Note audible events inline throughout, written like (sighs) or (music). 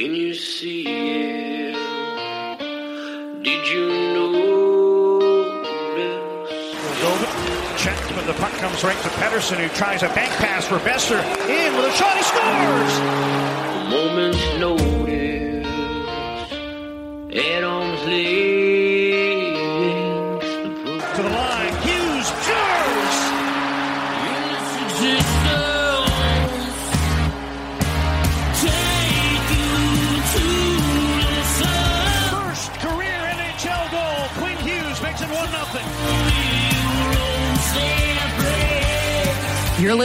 Can you see it? Did you notice? Checked, but the puck comes right to Pettersson, who tries a bank pass for Boeser. In with a shot,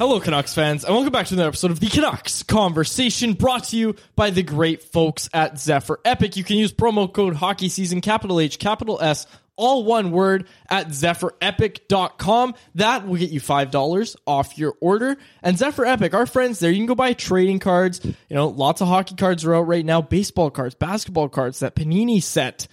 Hello, Canucks fans, and welcome back to another episode of the Canucks Conversation, brought to you by the great folks at Zephyr Epic. You can use promo code Hockey Season, capital H, capital S, all one word at zephyrepic.com. That will get you $5 off your order. And Zephyr Epic, our friends there, you can go buy trading cards. You know, lots of hockey cards are out right now, baseball cards, basketball cards, that Panini set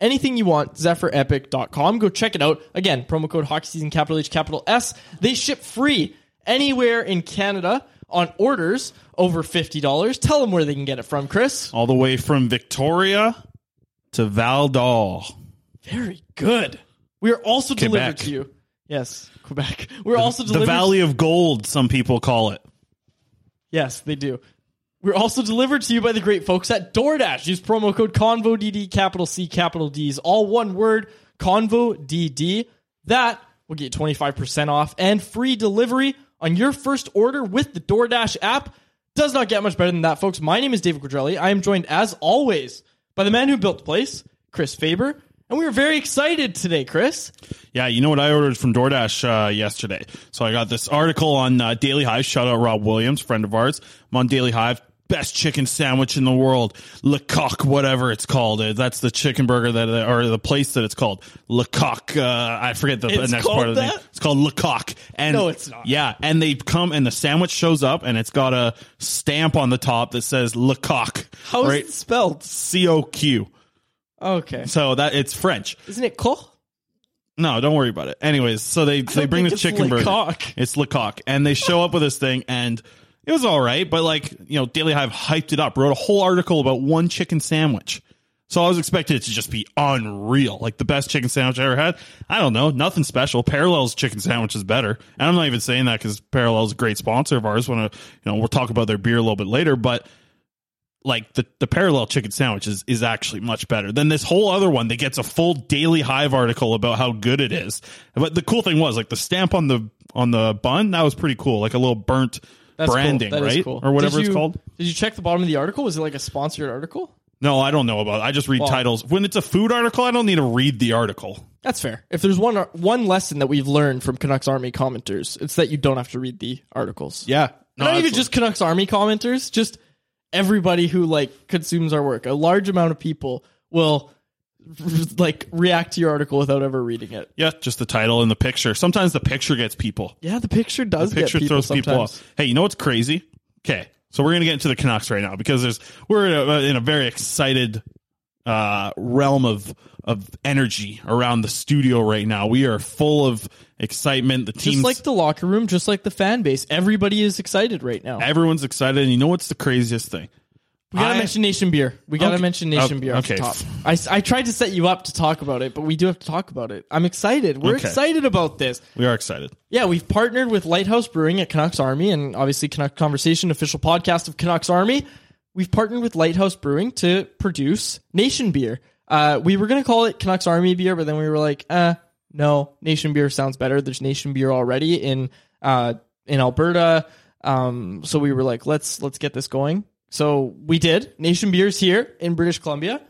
anything you want, zephyrepic.com. Go check it out. Again, promo code hockey season, capital H, capital S. They ship free anywhere in Canada on orders over $50. Tell them where they can get it from, Chris. all the way from Victoria to Val d'Or. Very good. We are also delivered to you. Yes, Quebec. We're also delivered. The. Valley of Gold, some people call it. Yes, they do. We're also delivered to you by the great folks at DoorDash. Use promo code ConvoDD, capital C, capital D's, all one word, ConvoDD. That will get you 25% off and free delivery on your first order with the DoorDash app. Does not get much better than that, folks. My name is David Quadrelli. I am joined, as always, by the man who built the place, Chris Faber. And we are very excited today, Chris. Yeah, you know what I ordered from DoorDash uh, yesterday? So I got this article on uh, Daily Hive. Shout out Rob Williams, friend of ours. I'm on Daily Hive. Best chicken sandwich in the world, Le Coq, whatever it's called. Uh, That's the chicken burger that, or the place that it's called. Le Coq, uh, I forget the It's next part of the name. It's called Le Coq. And No, it's not. Yeah, and they come and the sandwich shows up and it's got a stamp on the top that says Le Coq. How is right? it spelled? C O Q. Okay. So that it's French. Isn't it cool? No, don't worry about it. Anyways, so they they bring this chicken burger. Coq. It's Le Coq, and they show up with this thing, and it was all right. But like you know, Daily Hive hyped it up, wrote a whole article about one chicken sandwich. So I was expecting it to just be unreal, like the best chicken sandwich I ever had. I don't know, nothing special. Parallels chicken sandwich is better, and I'm not even saying that because Parallels is a great sponsor of ours. When you know we'll talk about their beer a little bit later, but like the, the parallel chicken sandwich is, is actually much better than this whole other one that gets a full daily hive article about how good it is but the cool thing was like the stamp on the on the bun that was pretty cool like a little burnt That's branding cool. Right cool. or whatever Did it's called Did you check the bottom of the article? Was it like a sponsored article? no i don't know about it. i just read Well- titles when it's a food article i don't need to read the article That's fair. If there's one one lesson that we've learned from Canucks Army commenters, it's that you don't have to read the articles. yeah Not even just Canucks Army commenters, just everybody who like consumes our work. A large amount of people will like react to your article without ever reading it. yeah just the title and the picture sometimes the picture gets people Yeah, the picture does the picture people throws people off. Hey, you know what's crazy? Okay, so we're gonna get into the Canucks right now because there's we're in a, in a very excited uh, realm of of energy around the studio right now. We are full of excitement. The team, Just like the locker room, just like the fan base, everybody is excited right now. everyone's excited. And you know what's the craziest thing? We gotta I- mention Nation Beer. We gotta Okay. mention Nation Okay. Beer Okay. top. I, I tried to set you up to talk about it, but we do have to talk about it. I'm excited. We're Okay. excited about this. We are excited. Yeah, we've partnered with Lighthouse Brewing at Canucks Army and obviously Canuck Conversation, official podcast of Canucks Army. We've partnered with Lighthouse Brewing to produce Nation Beer. Uh, we were going to call it Canucks Army Beer, but then we were like, uh, no, Nation Beer sounds better. There's Nation Beer already in uh, in Alberta. Um, so we were like, let's let's get this going. So we did. Nation Beer's here in British Columbia.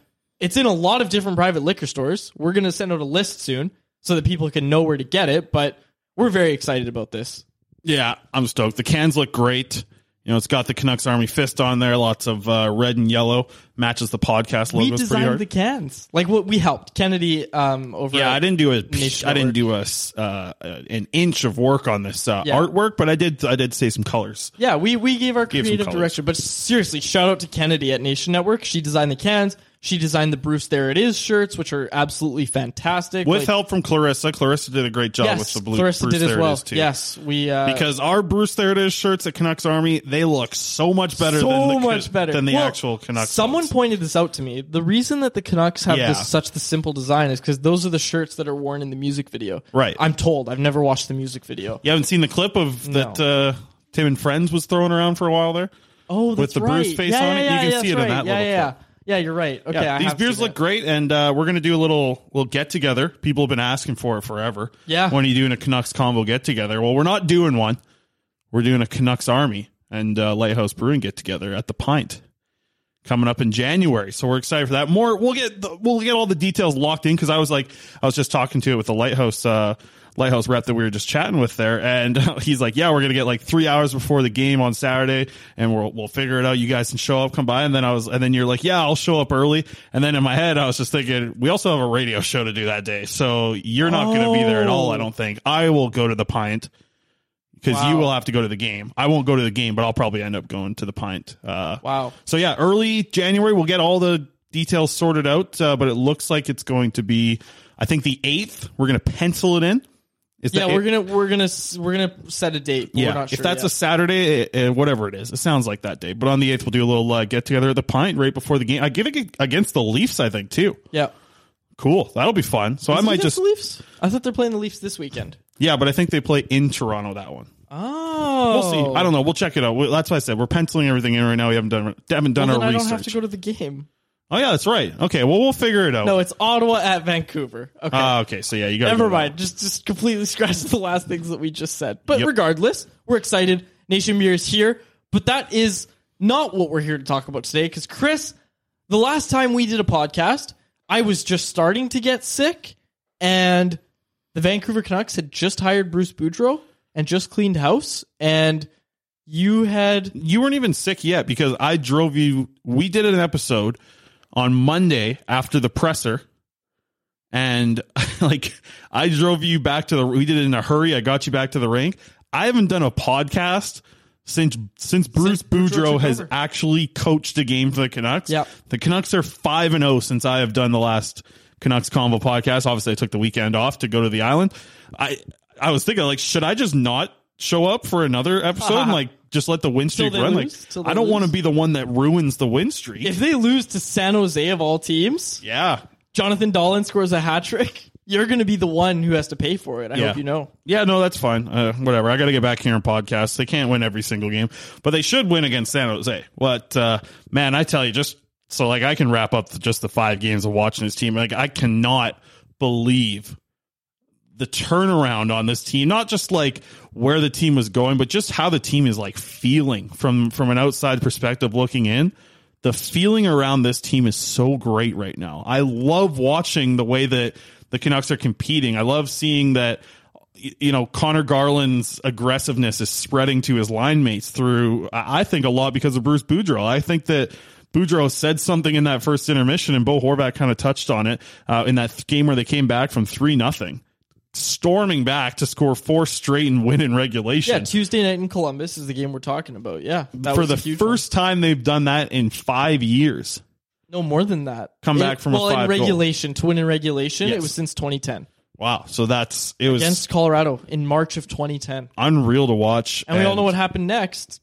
It's in a lot of different private liquor stores. We're going to send out a list soon so that people can know where to get it, but we're very excited about this. Yeah, I'm stoked. The cans look great. You know, it's got the Canucks Army fist on there. Lots of uh, red and yellow matches the podcast We logo. Pretty designed hard. the cans. Like what we helped Kennedy um over Yeah, I didn't do a Nation I didn't do a uh, uh, an inch of work on this uh, Yeah. artwork, but I did I did say some colors. Yeah, we we gave our Gave creative direction. But seriously, shout out to Kennedy at Nation Network. She designed the cans. She designed the Bruce There It Is shirts, which are absolutely fantastic. With Like, help from Clarissa, Clarissa did a great job yes, with the blue. Clarissa Bruce did as There well. Too. Yes, we uh, because our Bruce There It Is shirts at Canucks Army they look so much better so than the, much better than the Well, actual Canucks. Someone ones. pointed this out to me. The reason that the Canucks have Yeah. this such the simple design is because those are the shirts that are worn in the music video. Right. I'm told. I've never watched the music video. You haven't seen the clip of No. that uh, Tim and Friends was throwing around for a while there. Oh, that's With the right. Bruce face yeah, on yeah, it, you can yeah, see it in that yeah, little yeah, clip. Yeah. You're right. Okay, Yeah, these beers look great, and uh, we're gonna do a little little get together. People have been asking for it forever. Yeah. when are you doing a Canucks Convo get together? Well, we're not doing one. We're doing a Canucks Army and uh, Lighthouse Brewing get together at the Pint coming up in January. So we're excited for that. More, we'll get the, we'll get all the details locked in because I was like, I was just talking to it with the Lighthouse. Uh, Lighthouse rep that we were just chatting with there, and (laughs) he's like, "Yeah, we're gonna get like three hours before the game on Saturday, and we'll we'll figure it out. You guys can show up, come by." And then I was, and then you're like, "Yeah, I'll show up early." And then in my head, I was just thinking, we also have a radio show to do that day, so you're not gonna be there at all. I don't think. I will go to the pint because you will have to go to the game. I won't go to the game, but I'll probably end up going to the pint. Uh, Wow. so yeah, early January we'll get all the details sorted out, uh, but it looks like it's going to be. I think the eighth. We're going to pencil it in. Is Yeah, that we're it? gonna we're gonna we're gonna set a date. But Yeah, we're not if that's yet. a Saturday, uh, uh, whatever it is, it sounds like that day. But on the eighth, we'll do a little uh, get together at the pint right before the game. I give it against the Leafs, I think too. yeah. Cool, that'll be fun. So I Is it might just the Leafs. I thought they're playing the Leafs this weekend. yeah, but I think they play in Toronto that one. Oh, We'll see. I don't know. We'll check it out. That's why I said we're penciling everything in right now. We haven't done haven't done Well, our I research. don't have to go to the game. Oh yeah, that's right. Okay, well we'll figure it out. No, it's Ottawa at Vancouver. Okay. Ah, okay, so yeah, you got Never mind. Just just completely (laughs) scratch the last things that we just said. But Yep. regardless, we're excited. Nation Beer is here. But that is not what we're here to talk about today. Because Chris, the last time we did a podcast, I was just starting to get sick, and the Vancouver Canucks had just hired Bruce Boudreau and just cleaned house, and You had you weren't even sick yet because I drove you. We did an episode on Monday after the presser, and (laughs) like I drove you back to the. We did it in a hurry. I got you back to the rink. I haven't done a podcast since since Bruce Boudreau Boudreau has over. actually coached a game for the Canucks. Yep. the Canucks are five and zero since I have done the last Canucks Convo podcast. Obviously, I took the weekend off to go to the island. I I was thinking like, should I just not show up for another episode (laughs) and like just let the win streak run? lose? Like, I don't want to be the one that ruins the win streak. if they lose to San Jose of all teams, yeah. Jonathan Dahlen scores a hat trick. You're going to be the one who has to pay for it. I Yeah. hope you know. Yeah, no, that's fine. Uh, whatever. I got to get back here and podcast. They can't win every single game, but they should win against San Jose. But uh, man, I tell you, just so like I can wrap up the, just the five games of watching this team. Like I cannot believe the turnaround on this team. Not just like where the team was going, but just how the team is like feeling from from an outside perspective looking in. The feeling around this team is so great right now. I love watching the way that the Canucks are competing. I love seeing that you know Conor Garland's aggressiveness is spreading to his line mates through I think a lot because of Bruce Boudreau. I think that Boudreau said something in that first intermission and Bo Horvat kind of touched on it uh, in that game where they came back from 3 nothing storming back to score four straight and win in regulation. Yeah, Tuesday night in Columbus is the game we're talking about. Yeah, For was the first time they've done that in 5 years. no more than that. Come It- back from a well in five goal. regulation to win in regulation. It was since 2010 Wow, so that's it was against Colorado in March of 2010, unreal to watch. and we all know what happened next.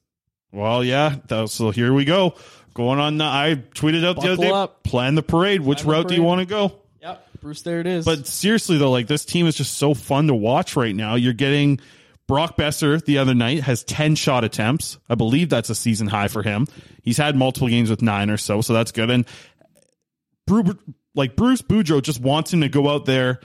Well, yeah. that- So here we go. Going on. uh, I tweeted out the other day. up. Plan the parade. Which Plan the route do you want to go? Bruce, there it is. But seriously though, like this team is just so fun to watch right now. You're getting Brock Boeser the other night has 10 shot attempts. I believe that's a season high for him. He's had multiple games with nine or so, so that's good. And Bru- like Bruce Boudreau just wants him to go out there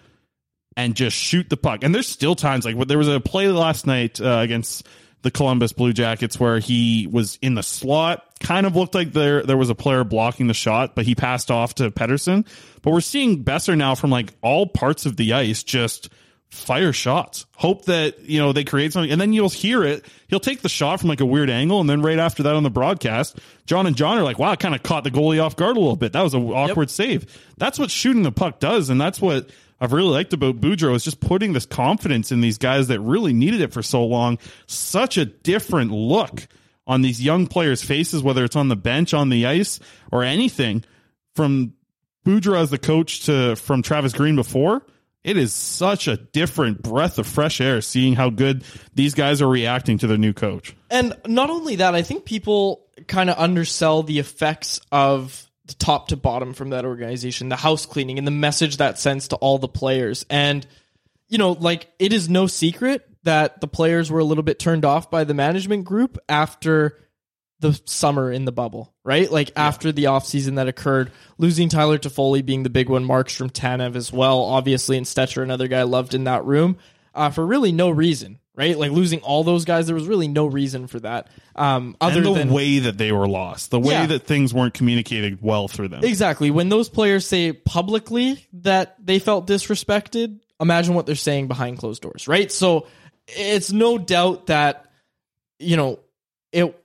and just shoot the puck. And there's still times like there was a play last night uh, against the Columbus Blue Jackets where he was in the slot, kind of looked like there there was a player blocking the shot, but he passed off to Pettersson. But we're seeing Boeser now from like all parts of the ice just fire shots. Hope that, you know, they create something and then you'll hear it. He'll take the shot from like a weird angle and then right after that on the broadcast, John and John are like, wow, it kind of caught the goalie off guard a little bit. That was an awkward save. That's what shooting the puck does and that's what I've really liked about Boudreau is just putting this confidence in these guys that really needed it for so long. Such a different look on these young players' faces, whether it's on the bench, on the ice, or anything from Boudreau as the coach to from Travis Green before. It is such a different breath of fresh air seeing how good these guys are reacting to their new coach. And not only that, I think people kind of undersell the effects of top to bottom from that organization, the house cleaning and the message that sends to all the players. And, you know, like it is no secret that the players were a little bit turned off by the management group after the summer in the bubble, right? Like after the offseason that occurred, losing Tyler Toffoli being the big one, Markstrom, Tanev as well, obviously, and Stecher, another guy loved in that room, uh, for really no reason, right? Like losing all those guys, there was really no reason for that. Um, other and the than way that they were lost, the way Yeah. that things weren't communicated well through them. Exactly. When those players say publicly that they felt disrespected, imagine what they're saying behind closed doors, right? So it's no doubt that, you know, it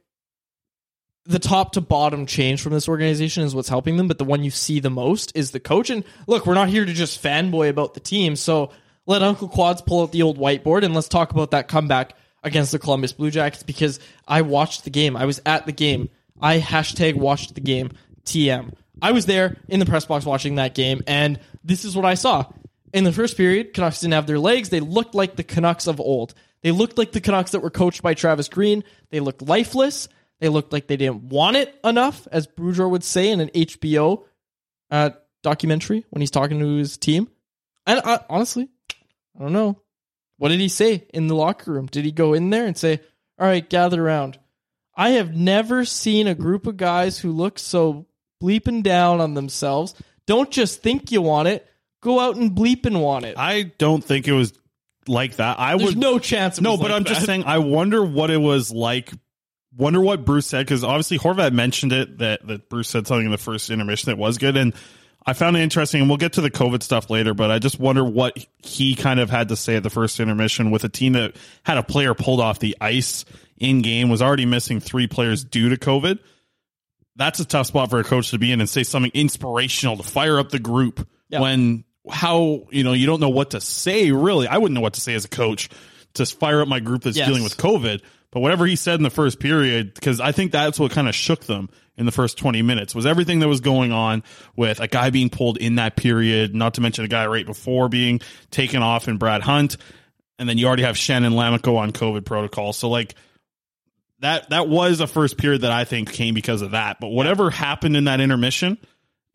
the top to bottom change from this organization is what's helping them, but the one you see the most is the coach. And look, we're not here to just fanboy about the team. So let Uncle Quads pull out the old whiteboard and let's talk about that comeback against the Columbus Blue Jackets because I watched the game. I was at the game. I hashtag watched the game TM. I was there in the press box watching that game, and this is what I saw. In the first period, Canucks didn't have their legs. They looked like the Canucks of old. They looked like the Canucks that were coached by Travis Green. They looked lifeless. They looked like they didn't want it enough, as Boudreau would say in an HBO uh, documentary when he's talking to his team. And uh, honestly, I don't know. What did he say in the locker room? Did he go in there and say, All right, gather around? I have never seen a group of guys who look so bleeping down on themselves. Don't just think you want it, go out and bleep and want it. I don't think it was like that. I There's would no chance. It no, but like I'm just saying. I wonder what it was like. Wonder what Bruce said because obviously Horvat mentioned it that that Bruce said something in the first intermission that was good, and I found it interesting, and we'll get to the COVID stuff later, but I just wonder what he kind of had to say at the first intermission with a team that had a player pulled off the ice in game, was already missing three players due to COVID. That's a tough spot for a coach to be in and say something inspirational to fire up the group Yeah. when how, you know, you don't know what to say, really. I wouldn't know what to say as a coach to fire up my group that's Yes. dealing with COVID. But whatever he said in the first period, because I think that's what kind of shook them in the first 20 minutes was everything that was going on with a guy being pulled in that period, not to mention a guy right before being taken off in Brad Hunt. And then you already have Shannon Lammikko on COVID protocol. So like that, that was a first period that I think came because of that. But whatever happened in that intermission,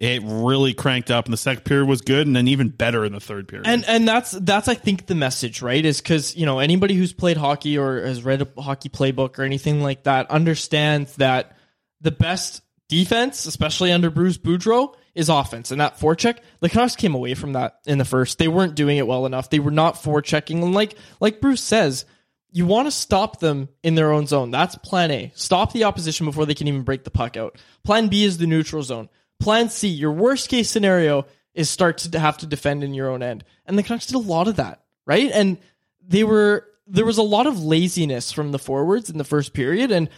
it really cranked up and the second period was good and then even better in the third period. And and that's that's I think the message, right? Is because you know anybody who's played hockey or has read a hockey playbook or anything like that understands that the best defense, especially under Bruce Boudreau, is offense. And that forecheck, the Canucks came away from that in the first. They weren't doing it well enough. They were not forechecking. And like like Bruce says, you want to stop them in their own zone. That's plan A. Stop the opposition before they can even break the puck out. Plan B is the neutral zone. Plan C, your worst case scenario is start to have to defend in your own end. And the Canucks did a lot of that, right? And they were there was a lot of laziness from the forwards in the first period and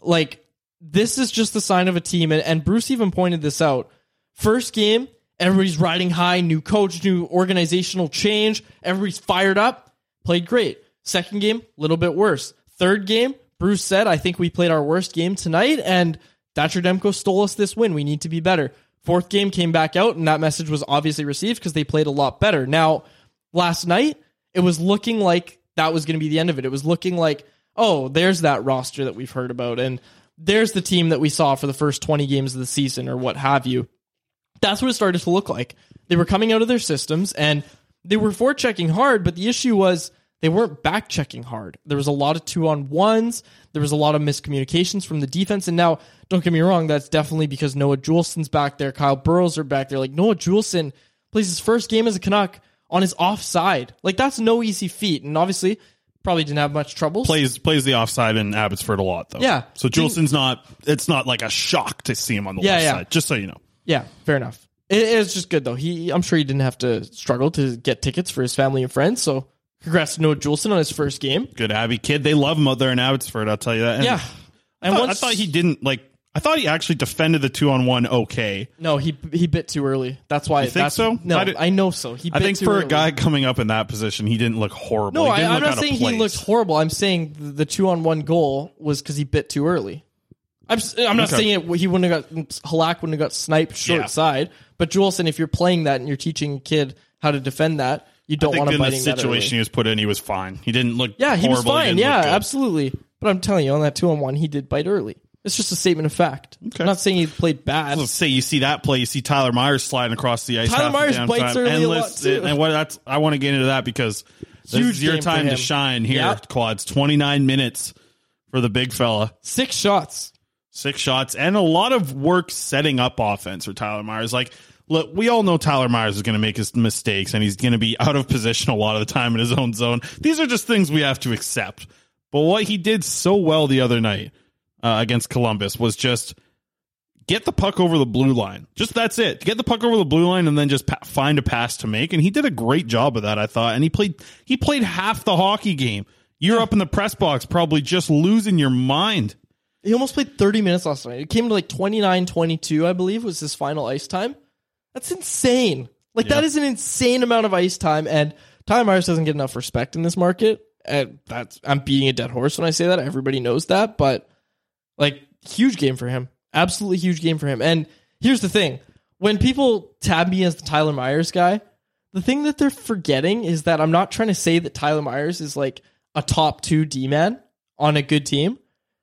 like this is just the sign of a team and, and Bruce even pointed this out. First game, everybody's riding high, new coach, new organizational change, everybody's fired up, played great. Second game, a little bit worse. Third game, Bruce said, I think we played our worst game tonight, and Thatcher Demko stole us this win. We need to be better. Fourth game came back out, and that message was obviously received because they played a lot better. Now, last night, it was looking like that was going to be the end of it. It was looking like, oh, there's that roster that we've heard about, and there's the team that we saw for the first 20 games of the season, or what have you. That's what it started to look like. They were coming out of their systems, and they were forechecking hard, but the issue was they weren't back checking hard. There was a lot of two on ones. There was a lot of miscommunications from the defense. And now, don't get me wrong, that's definitely because Noah Juulsen's back there. Kyle Burroughs are back there. Like Noah Juulsen plays his first game as a Canuck on his offside. Like that's no easy feat. And obviously, probably didn't have much trouble. plays plays the offside in Abbotsford a lot though. Yeah. So Juulsen's not it's not like a shock to see him on the Yeah, left yeah. side, just so you know. Yeah, fair enough. It, it's just good though. He, I'm sure he didn't have to struggle to get tickets for his family and friends. So, congrats to Noah Juulsen on his first game. Good Abby kid. They love him out there in Abbotsford, I'll tell you that. And Yeah, I and thought, once I thought he didn't like I thought he actually defended the two on one okay. No, he he bit too early. That's why. You think that's, so? No, I I, know so. He. I think for early. a guy coming up in that position, he didn't look horrible. No, I, I'm not saying he looked horrible. I'm saying the, two on one goal was because he bit too early. I'm I'm not Okay. saying it. He wouldn't have got Halak wouldn't have got sniped short Yeah. side. But Juulsen, if you're playing that and you're teaching a kid how to defend that, you don't think want to in the situation he was put in, he was fine. He didn't look Yeah, he was fine. didn't Yeah, absolutely. But I'm telling you, on that two on one, he did bite early. It's just a statement of fact. Okay. I'm not saying he played bad. Let's say you see that play, you see Tyler Myers sliding across the ice. Tyler Myers bites early and a lot, too. And what that's I want to get into that because this Huge is your time to shine here, Yep. quads. Twenty nine minutes for the big fella. Six shots. Six shots and a lot of work setting up offense for Tyler Myers. Like, look, we all know Tyler Myers is going to make his mistakes and he's going to be out of position a lot of the time in his own zone. These are just things we have to accept. But what he did so well the other night uh, against Columbus was just get the puck over the blue line. Just that's it. Get the puck over the blue line and then just pa- find a pass to make. And he did a great job of that, I thought. And he played he played half the hockey game. You're up in the press box, probably just losing your mind. He almost played 30 minutes last night. It came to like 29 22, I believe, was his final ice time. That's insane. Like, that Yeah. is an insane amount of ice time. And Tyler Myers doesn't get enough respect in this market. And that's, I'm beating a dead horse when I say that. Everybody knows that. But, like, huge game for him. Absolutely huge game for him. And here's the thing when people tab me as the Tyler Myers guy, the thing that they're forgetting is that I'm not trying to say that Tyler Myers is like a top two D man on a good team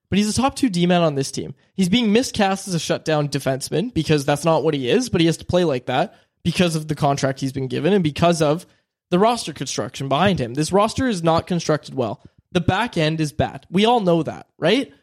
but he's a top two D man on this team. He's being miscast as a shutdown defenseman because that's not what he is, but he has to play like that because of the contract he's been given and because of the roster construction behind him. This roster is not constructed well. The back end is bad. We all know that, right?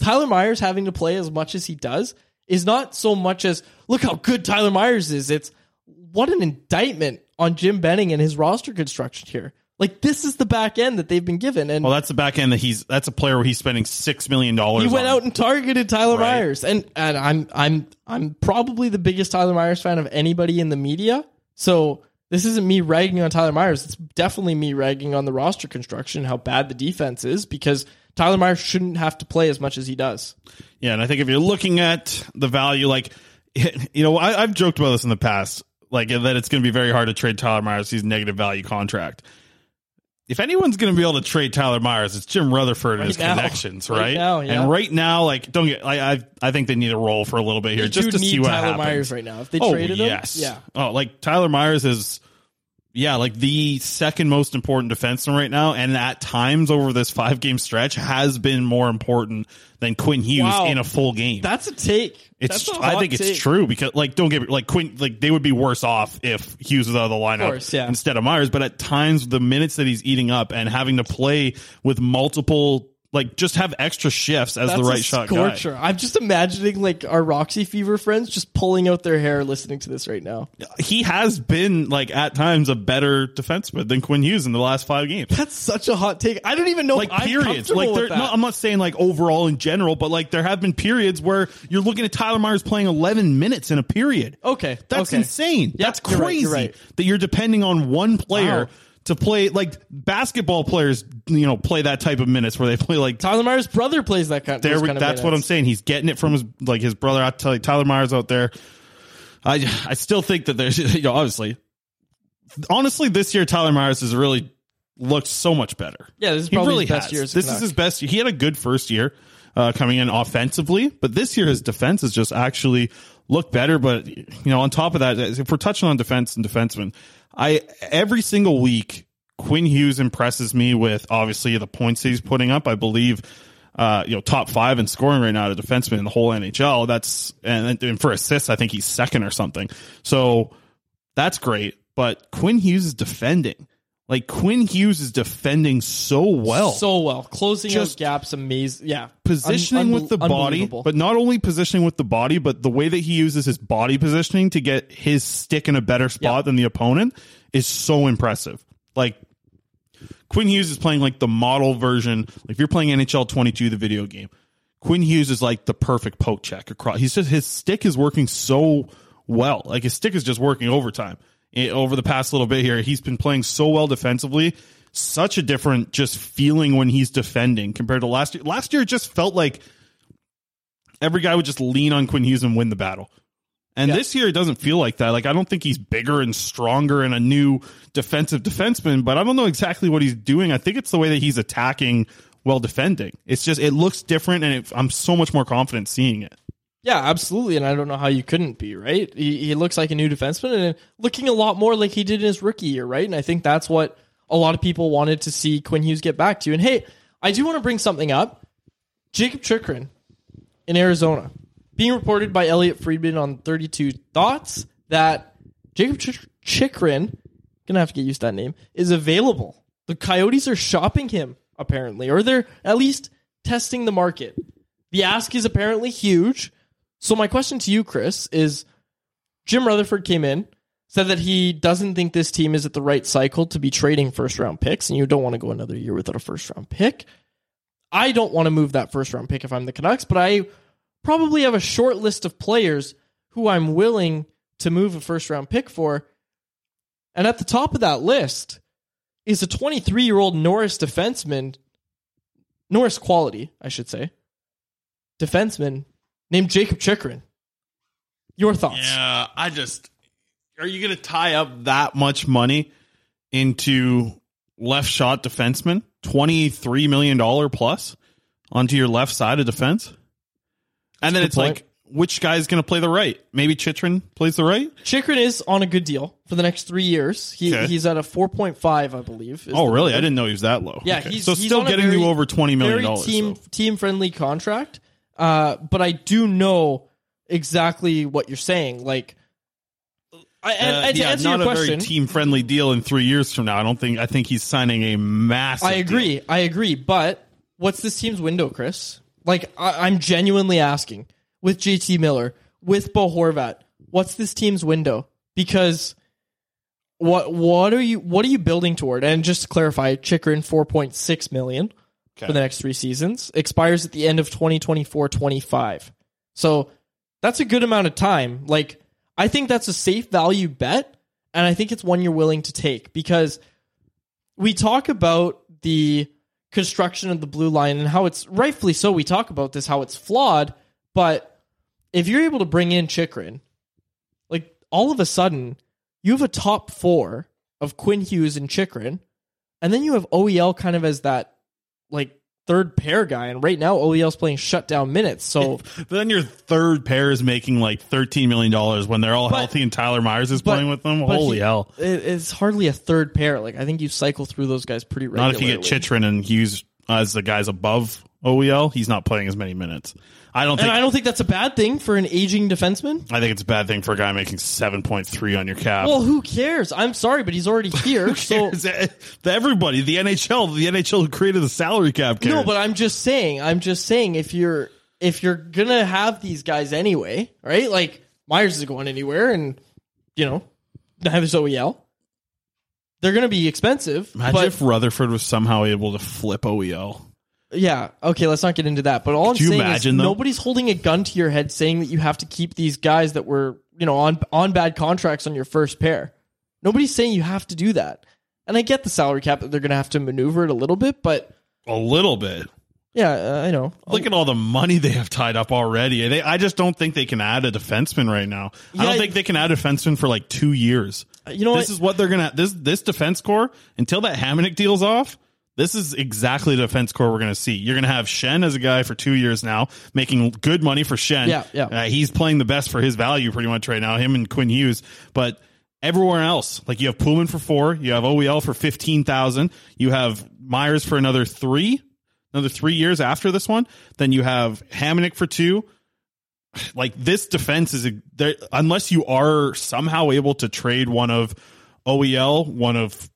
Tyler Myers having to play as much as he does is not so much as look how good Tyler Myers is. It's what an indictment on Jim Benning and his roster construction here. Like this is the back end that they've been given, and Well, that's the back end that he's. That's a player where he's spending six million dollars. he went out and targeted Tyler Right. Myers, and and I'm I'm I'm probably the biggest Tyler Myers fan of anybody in the media. So this isn't me ragging on Tyler Myers. It's definitely me ragging on the roster construction, how bad the defense is, because Tyler Myers shouldn't have to play as much as he does. Yeah, and I think if you're looking at the value, like (laughs) you know, I, I've joked about this in the past, like that it's going to be very hard to trade Tyler Myers. He's negative value contract. If anyone's going to be able to trade Tyler Myers, it's Jim Rutherford and Right his now. connections, Right right? now, yeah. And right now, like, don't get, I, I, I think they need a roll for a little bit here They just to need see what Tyler happens. Myers right now. If they oh, traded him, yes, yeah. Oh, like Tyler Myers is, yeah, like the second most important defenseman right now, and at times over this five game stretch has been more important than Quinn Hughes Wow. in a full game. That's a take. It's. A I think take. it's true because, like, don't get me like Quinn. Like, they would be worse off if Hughes was out of the lineup course, yeah. instead of Myers. But at times, the minutes that he's eating up and having to play with multiple, like, just have extra shifts as That's the right shot guy. I'm just imagining like our Roxy Fever friends just pulling out their hair listening to this right now. He has been like at times a better defenseman than Quinn Hughes in the last five games. That's such a hot take. I don't even know like periods. Like with there, that. no, I'm not saying like overall in general, but like there have been periods where you're looking at Tyler Myers playing 11 minutes in a period. Okay, That's okay. insane. Yeah, That's you're right, crazy you're right. that you're depending on one player Wow. To play. Like basketball players, you know, play that type of minutes where they (laughs) play like. Tyler Myers' brother plays that kind. There, kind of that's what I'm saying. He's getting it from his like his brother. I tell you, Tyler Myers out there. I I still think that there's (laughs) you know obviously, honestly, this year Tyler Myers has really looked so much better. Yeah, this is probably really his best has. year This is his best. He had a good first year uh, coming in offensively, but this year his defense has just actually looked better. But you know, on top of that, if we're touching on defense and defensemen, I every single week Quinn Hughes impresses me with obviously the points he's putting up. I believe. Uh, you know, top five in scoring right now to defenseman in the whole NHL. That's and, and for assists, I think he's second or something. So that's great. But Quinn Hughes is defending. Like Quinn Hughes is defending so well. so well, closing Just out gaps. Amazing. Yeah, positioning Un- with the body, but not only positioning with the body, but the way that he uses his body positioning to get his stick in a better spot Yeah. than the opponent is so impressive. Like Quinn Hughes is playing like the model version. Like if you're playing NHL 22, the video game, Quinn Hughes is like the perfect poke check across. He's just his stick is working so well. Like his stick is just working overtime. Over the past little bit here, he's been playing so well defensively. Such a different just feeling when he's defending compared to last year. Last year, it just felt like every guy would just lean on Quinn Hughes and win the battle. And Yeah. this year, it doesn't feel like that. Like, I don't think he's bigger and stronger and a new defensive defenseman, but I don't know exactly what he's doing. I think it's the way that he's attacking while defending. It's just, it looks different, and it, I'm so much more confident seeing it. Yeah, absolutely. And I don't know how you couldn't be, right? He, he looks like a new defenseman and looking a lot more like he did in his rookie year, right? And I think that's what a lot of people wanted to see Quinn Hughes get back to. And hey, I do want to bring something up. Jakob Chychrun in Arizona, being reported by Elliotte Friedman on 32 Thoughts that Jacob Chik- Chychrun, gonna have to get used to that name, is available. The Coyotes are shopping him, apparently, or they're at least testing the market. The ask is apparently huge. So my question to you, Chris, is Jim Rutherford came in, said that he doesn't think this team is at the right cycle to be trading first round picks, and you don't want to go another year without a first round pick. I don't want to move that first round pick if I'm the Canucks, but I probably have a short list of players who I'm willing to move a first round pick for. And at the top of that list is a 23 year old Norris defenseman, Norris quality, I should say, defenseman named Jakob Chychrun. Your thoughts? Yeah, I just are you going to tie up that much money into left shot defenseman, twenty three million dollar plus onto your left side of defense, and then it's point. like which guy is going to play the right? Maybe Chychrun plays the right. Chychrun is on a good deal for the next three years. He, Okay. He's at a 4.5, I believe. Oh, really? number. I didn't know he was that low. Yeah, Okay. he's so he's still getting very- you over twenty million dollars. team team friendly contract. Uh, but I do know exactly what you're saying. Like, I, and, and Uh, yeah, not a question, very team friendly deal in three years from now. I don't think. I think he's signing a massive. I agree. deal. I agree. But what's this team's window, Chris? Like, I, I'm genuinely asking with JT Miller, with Bo Horvat, what's this team's window? Because what what are you what are you building toward? And just to clarify, Chikrin four point six million Okay. for the next three seasons expires at the end of 2024-25. So that's a good amount of time. Like I think that's a safe value bet, and I think it's one you're willing to take because we talk about the construction of the blue line and how it's rightfully so. We talk about this how it's flawed, but if you're able to bring in Chychrun, like all of a sudden you have a top four of Quinn Hughes and Chychrun, and then you have OEL kind of as that like third pair guy. And right now OEL's playing shutdown minutes. So But then your third pair is making like thirteen million dollars when they're all But- healthy and Tyler Myers is but- playing with them. Holy he- hell! it- it's hardly a third pair. Like I think you cycle through those guys pretty regularly. Not if you get Chychrun and Hughes as the guys above OEL. He's not playing as many minutes. I don't And think. I don't think that's a bad thing for an aging defenseman. I think it's a bad thing for a guy making seven point three on your cap. Well, who cares? I'm sorry, but he's already (laughs) here. so Cares? Eh, eh, everybody, the NHL, the NHL who created the salary cap. Cares. No, but I'm just saying. I'm just saying if you're if you're gonna have these guys anyway, right? Like Myers isn't going anywhere, and you know neither's OEL. They're gonna be expensive. imagine but if Rutherford was somehow able to flip OEL. Yeah, okay, let's not get into that. But all I'm you saying imagine, is though? nobody's holding a gun to your head saying that you have to keep these guys that were you know on on bad contracts on your first pair. Nobody's saying you have to do that. And I get the salary cap that they're gonna have to maneuver it a little bit, but A little bit. yeah, uh, I know. Look at all the money they have tied up already. They, I just don't think they can add a defenseman right now. I don't think they can add a defenseman for like two years. You know this what? is what they're gonna this this defense core until that Hamonic deal's off. This is exactly the defense core we're going to see. You're going to have Schenn as a guy for two years now, making good money for Schenn. Yeah, yeah. Uh, he's playing the best for his value pretty much right now. Him and Quinn Hughes, but everywhere else, like you have Poolman for four, you have OEL for fifteen thousand, you have Myers for another three, another three years after this one. Then you have Hamonic for two. Like this defense is a, there, unless you are somehow able to trade one of OEL, one of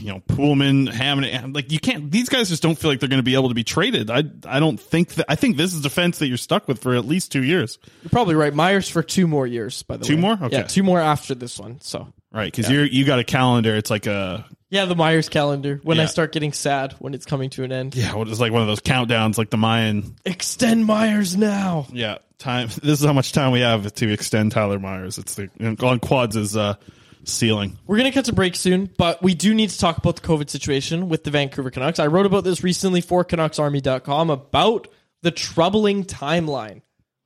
you know Poolman, Hamonic. Like you can't. These guys just don't feel like they're going to be able to be traded. I I don't think that. I think this is defense that you're stuck with for at least two years. You're probably right. Myers for two more years, by the Two way. more? Okay. Yeah, two more after this one. So Right, because you're you got a calendar. It's like a yeah, the Myers calendar. When I start getting sad when it's coming to an end. yeah. it's like one of those countdowns, like the Mayan. Extend Myers now. Yeah, time. (laughs) This is how much time we have to extend Tyler Myers. It's the on quads is uh ceiling. We're cut to break soon, but we do need to talk about the COVID situation with the Vancouver Canucks. I wrote about this recently for CanucksArmy.com about the troubling timeline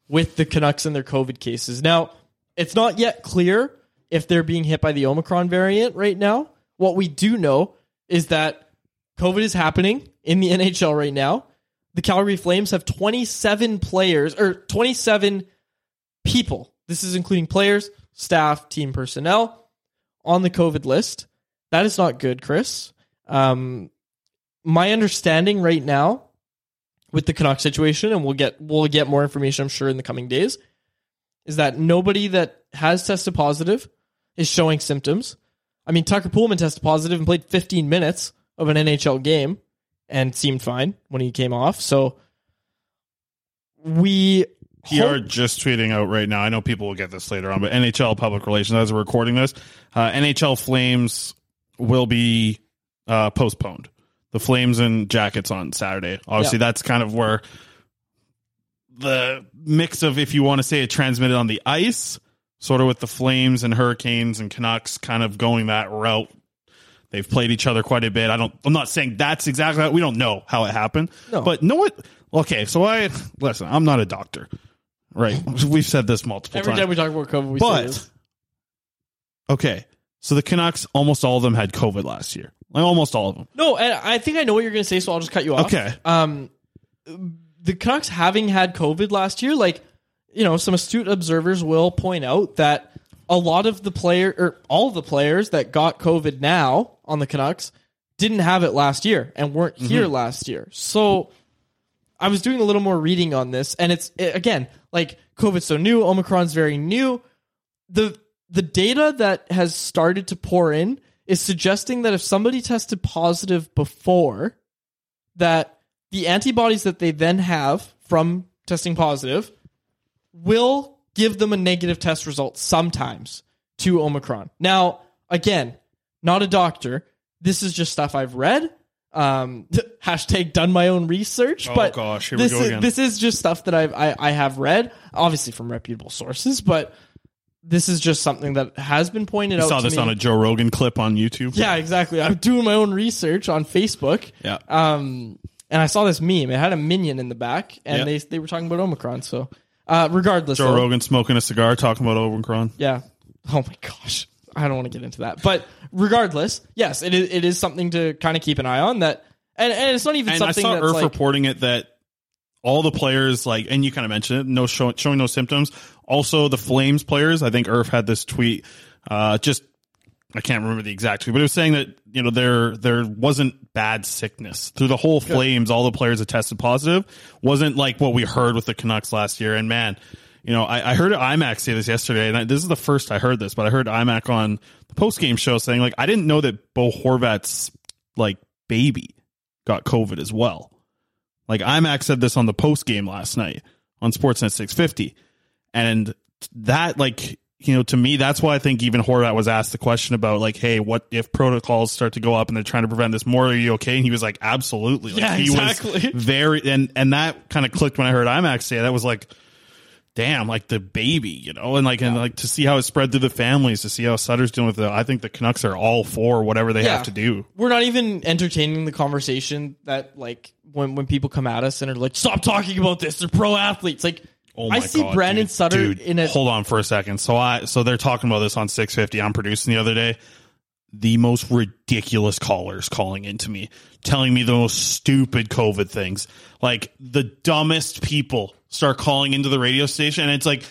with the Canucks and their COVID cases. Now, it's not yet clear if they're being hit by the Omicron variant right now. What we do know is that COVID is happening in the (laughs) NHL right now. The Calgary Flames have 27 players or 27 people. This is including players, staff, team personnel on the COVID list. That is not good, Chris. Um, my understanding right now with the Canuck situation, and we'll get we'll get more information, I'm sure, in the coming days, is that nobody that has tested positive is showing symptoms. I mean, Tucker Poolman tested positive and played 15 minutes of an NHL game and seemed fine when he came off. So we PR just tweeting out right now. I know people will get this later on, but NHL public relations as we're recording this, uh, NHL Flames will be uh, postponed. The Flames and Jackets on Saturday. Obviously, Yeah. that's kind of where the mix of, if you want to say it transmitted on the ice, sort of with the Flames and Hurricanes and Canucks kind of going that route. They've played each other quite a bit. I don't. I'm not saying that's exactly. How, we don't know how it happened. No. But know what? Okay, so I listen. I'm not a doctor, right? (laughs) We've said this multiple times. every times. time we talk about COVID, we say but this. okay, so the Canucks, almost all of them had COVID last year. Like almost all of them. No, and I think I know what you're going to say, so I'll just cut you off. Okay. Um, the Canucks having had COVID last year, like you know, some astute observers will point out that a lot of the player or all of the players that got COVID now on the Canucks didn't have it last year and weren't here last year. So I was doing a little more reading on this, and it's it, again like COVID's so new, Omicron's very new. the The data that has started to pour in is suggesting that if somebody tested positive before, that the antibodies that they then have from testing positive will give them a negative test result sometimes to Omicron. Now, again, not a doctor. This is just stuff I've read. Um, (laughs) hashtag done my own research. Oh, but gosh, here we this go is, again. This is just stuff that I've, I, I have read, obviously from reputable sources, but this is just something that has been pointed out. You out saw this me. on a Joe Rogan clip on YouTube. Yeah, exactly. I'm doing my own research on Facebook. Yeah. Um, and I saw this meme. It had a minion in the back, and Yeah. they they were talking about Omicron. So, uh, regardless, Joe though- Rogan smoking a cigar, talking about Omicron. Yeah. Oh my gosh. I don't want to get into that. But regardless, yes, it is, it is something to kind of keep an eye on. That, and, and it's not even And I saw Earth like, reporting it that all the players, like, and you kind of mentioned it, no show, showing no symptoms. Also, the Flames players, I think Earth had this tweet, uh, just I can't remember the exact tweet, but it was saying that you know there there wasn't bad sickness through the whole Flames. All the players that tested positive wasn't like what we heard with the Canucks last year. And man, you know I, I heard IMAC say this yesterday, and I, this is the first I heard this, but I heard IMAC on the post game show saying like I didn't know that Bo Horvat's like baby got COVID as well. Like IMAX said this on the post game last night on Sportsnet 650, and that like you know to me that's why I think even Horvat was asked the question about like hey what if protocols start to go up and they're trying to prevent this more? Are you okay? And he was like absolutely. Like, Yeah, he exactly. was very and and that kind of clicked when I heard IMAX say that. Was like damn like the baby you know and like and like to see how it spread through the families to see how Sutter's doing with it I think the Canucks are all for whatever they Yeah. have to do we're not even entertaining the conversation that like when when people come at us and are like, stop talking about this. They're pro athletes. Like, Oh my I see God, Brandon dude. Sutter Dude, in a hold on for a second. So I so they're talking about this on 650. I'm producing the other day. The most ridiculous callers calling into me, telling me the most stupid COVID things. Like the dumbest people start calling into the radio station, and it's like,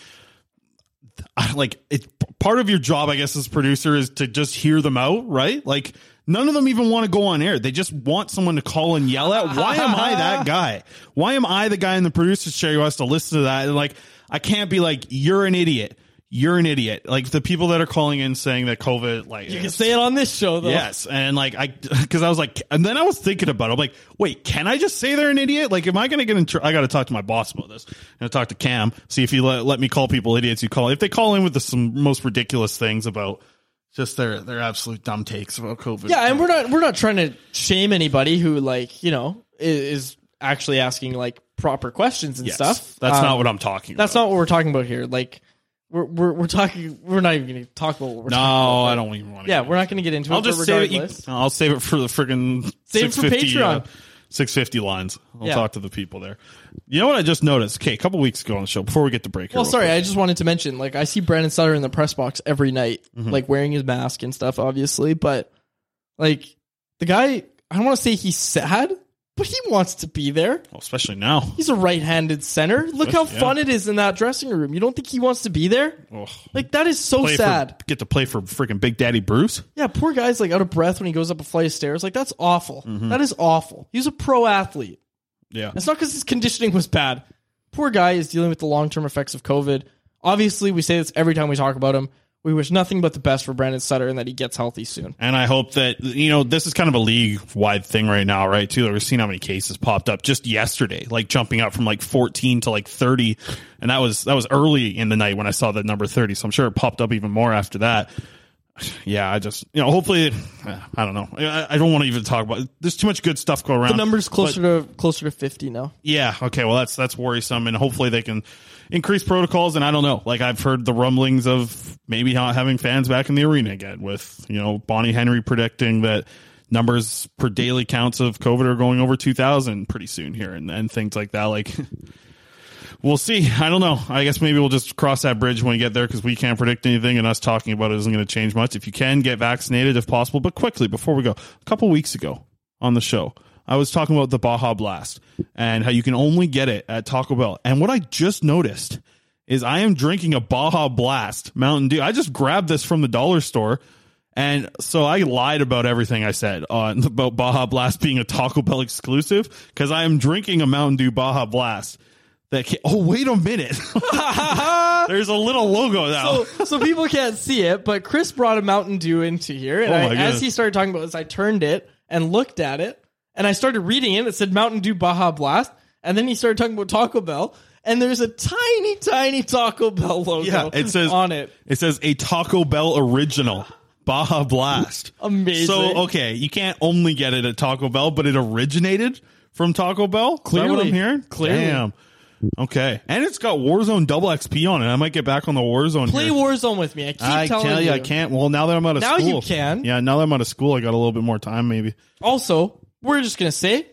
I- like it's part of your job, I guess, as a producer is to just hear them out, right? Like none of them even want to go on air. They just want someone to call and yell at. Why am I that (laughs) guy? Why am I the guy in the producer's chair who has to listen to that? And like, I can't be like, you're an idiot. You're an idiot. Like the people that are calling in saying that COVID, like you can say it on this show though. Yes, and like I, because I was like, and then I was thinking about it. I'm like, wait, can I just say they're an idiot? Like, am I going to get in? Tr- I got to talk to my boss about this. To talk to Cam, see if he let, let me call people idiots. You call if they call in with the, some most ridiculous things about just their their absolute dumb takes about COVID. Yeah, and we're not we're not trying to shame anybody who like you know is actually asking like proper questions and Yes, stuff. That's Um, not what I'm talking. About. That's about. not what we're talking about here. Like we're we're, we're talking. We're not even going to talk about what we're No, talking about. I don't even want to. Yeah, we're not going to get into it. I'll just save it. I'll save it for the friggin' Save it for Patreon. uh, 650 lines. I'll Yeah. talk to the people there. You know what I just noticed? Okay, a couple weeks ago on the show, before we get to break. Well, sorry, quick. I just wanted to mention, like, I see Brandon Sutter in the press box every night, Mm-hmm. like wearing his mask and stuff, obviously. But like, the guy, I don't want to say he's sad, but he wants to be there. Well, especially now. He's a right-handed center. Look how Yeah. fun it is in that dressing room. You don't think he wants to be there? Ugh. Like that is so Play for- sad. get to play for freaking Big Daddy Bruce. Yeah, poor guy's like out of breath when he goes up a flight of stairs. Like that's awful. Mm-hmm. That is awful. He's a pro athlete. Yeah. It's not because his conditioning was bad. Poor guy is dealing with the long term effects of COVID. Obviously, we say this every time we talk about him. We wish nothing but the best for Brandon Sutter and that he gets healthy soon. And I hope that, you know, this is kind of a league wide thing right now, right? Too. We're seeing how many cases popped up just yesterday, like jumping up from like 14 to like 30. And that was, that was early in the night when I saw that number 30. So I'm sure it popped up even more after that. Yeah, I just, you know, hopefully, I don't know. I, I don't want to even talk about There's too much good stuff going around. The number's But- closer to closer to fifty now. Yeah. Okay. Well, that's that's worrisome, and hopefully they can increase protocols. And I don't know. Like I've heard the rumblings of maybe not having fans back in the arena again, with you know Bonnie Henry predicting that numbers per daily counts of COVID are going over two thousand pretty soon here, and and things like that. Like. (laughs) We'll see. I don't know. I guess maybe we'll just cross that bridge when we get there because we can't predict anything, and us talking about it isn't going to change much. If you can get vaccinated, if possible, but quickly before we go. A couple weeks ago on the show, I was talking about the Baja Blast and how you can only get it at Taco Bell. And what I just noticed is I am drinking a Baja Blast Mountain Dew. I just grabbed this from the dollar store. And so I lied about everything I said on about Baja Blast being a Taco Bell exclusive because I am drinking a Mountain Dew Baja Blast. That ca oh wait a minute, (laughs) there's a little logo now. So, so people can't see it, but Chris brought a Mountain Dew into here, and Oh I, as he started talking about this, I turned it and looked at it, and I started reading it. It said Mountain Dew Baja Blast, and then he started talking about Taco Bell, and there's a tiny, tiny Taco Bell logo. yeah, it says on it. It says a Taco Bell original Baja Blast. (laughs) Amazing. So okay, you can't only get it at Taco Bell, but it originated from Taco Bell. Is that what I'm hearing. Clearly. Damn. Okay, and it's got Warzone double XP on it. I might get back on the Warzone. Play here. Warzone with me. I keep I telling tell you. you, I can't. Well, now that I'm out of Now school, you can. Yeah, now that I'm out of school, I got a little bit more time. Maybe. Also, we're just gonna say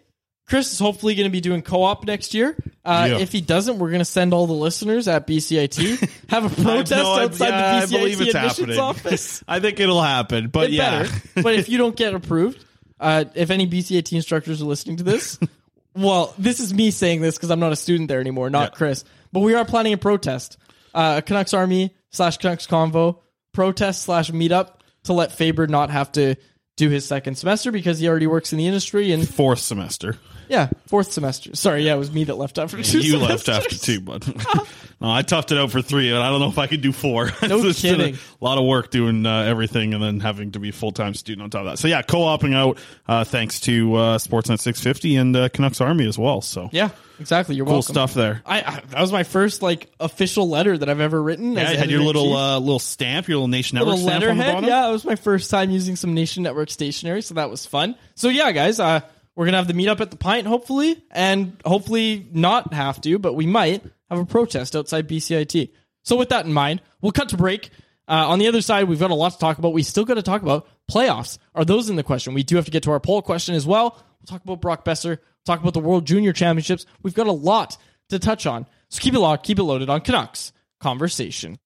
Chris is hopefully going to be doing co-op next year. Uh, Yeah. If he doesn't, we're going to send all the listeners at BCIT (laughs) have a protest No, outside yeah, the BCIT admissions happening. office. (laughs) I think it'll happen, but It yeah, but if you don't get approved, uh, if any BCIT instructors are listening to this, (laughs) well, this is me saying this because I'm not a student there anymore, not Yeah. Chris. But we are planning a protest, uh, Canucks Army slash Canucks Convo protest slash meetup to let Faber not have to do his second semester because he already works in the industry and fourth semester. yeah, fourth semester. Sorry, yeah, it was me that left after two. you left semesters. after two, but (laughs) no, I toughed it out for three, and I don't know if I could do four. (laughs) No It's kidding. A lot of work doing uh, everything, and then having to be full time student on top of that. So yeah, co-oping out uh, thanks to uh, Sportsnet 650 and uh, Canucks Army as well. So Yeah, exactly. You're welcome. cool welcome. stuff there. I, I that was my first like official letter that I've ever written. Yeah, had your little uh, little stamp, your little Nation Network little stamp on the letterhead. bottom. Yeah, it was my first time using some Nation Network stationery, so that was fun. So yeah, guys, uh, we're gonna have the meetup at the Pint, hopefully, and hopefully not have to, but we might have a protest outside BCIT. So with that in mind, we'll cut to break. Uh, on the other side, we've got a lot to talk about. We still got to talk about playoffs. Are those in the question? We do have to get to our poll question as well. We'll talk about Brock Boeser. Talk about the World Junior Championships. We've got a lot to touch on. So keep it locked, keep it loaded on Canucks Conversation.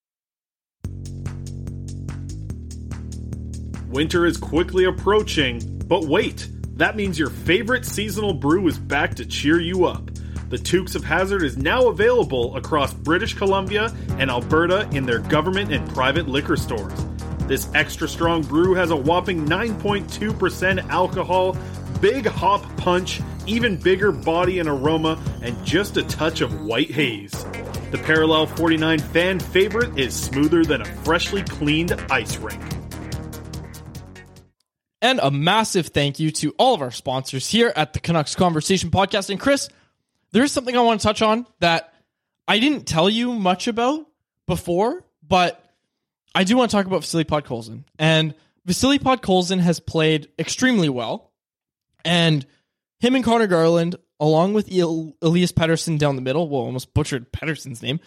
Winter is quickly approaching, but wait, that means your favorite seasonal brew is back to cheer you up. The Toques of Hazard is now available across British Columbia and Alberta in their government and private liquor stores. This extra strong brew has a whopping 9.2% alcohol, big hop punch, even bigger body and aroma, and just a touch of white haze. The Parallel 49 fan favorite is smoother than a freshly cleaned ice rink. And a massive thank you to all of our sponsors here at the Canucks Conversation Podcast. And Chris, there is something I want to touch on that I didn't tell you much about before, but I do want to talk about Vasily Podkolzin. And Vasily Podkolzin has played extremely well. And him and Conor Garland, along with Elias Pettersson down the middle, well, almost butchered Pettersson's name,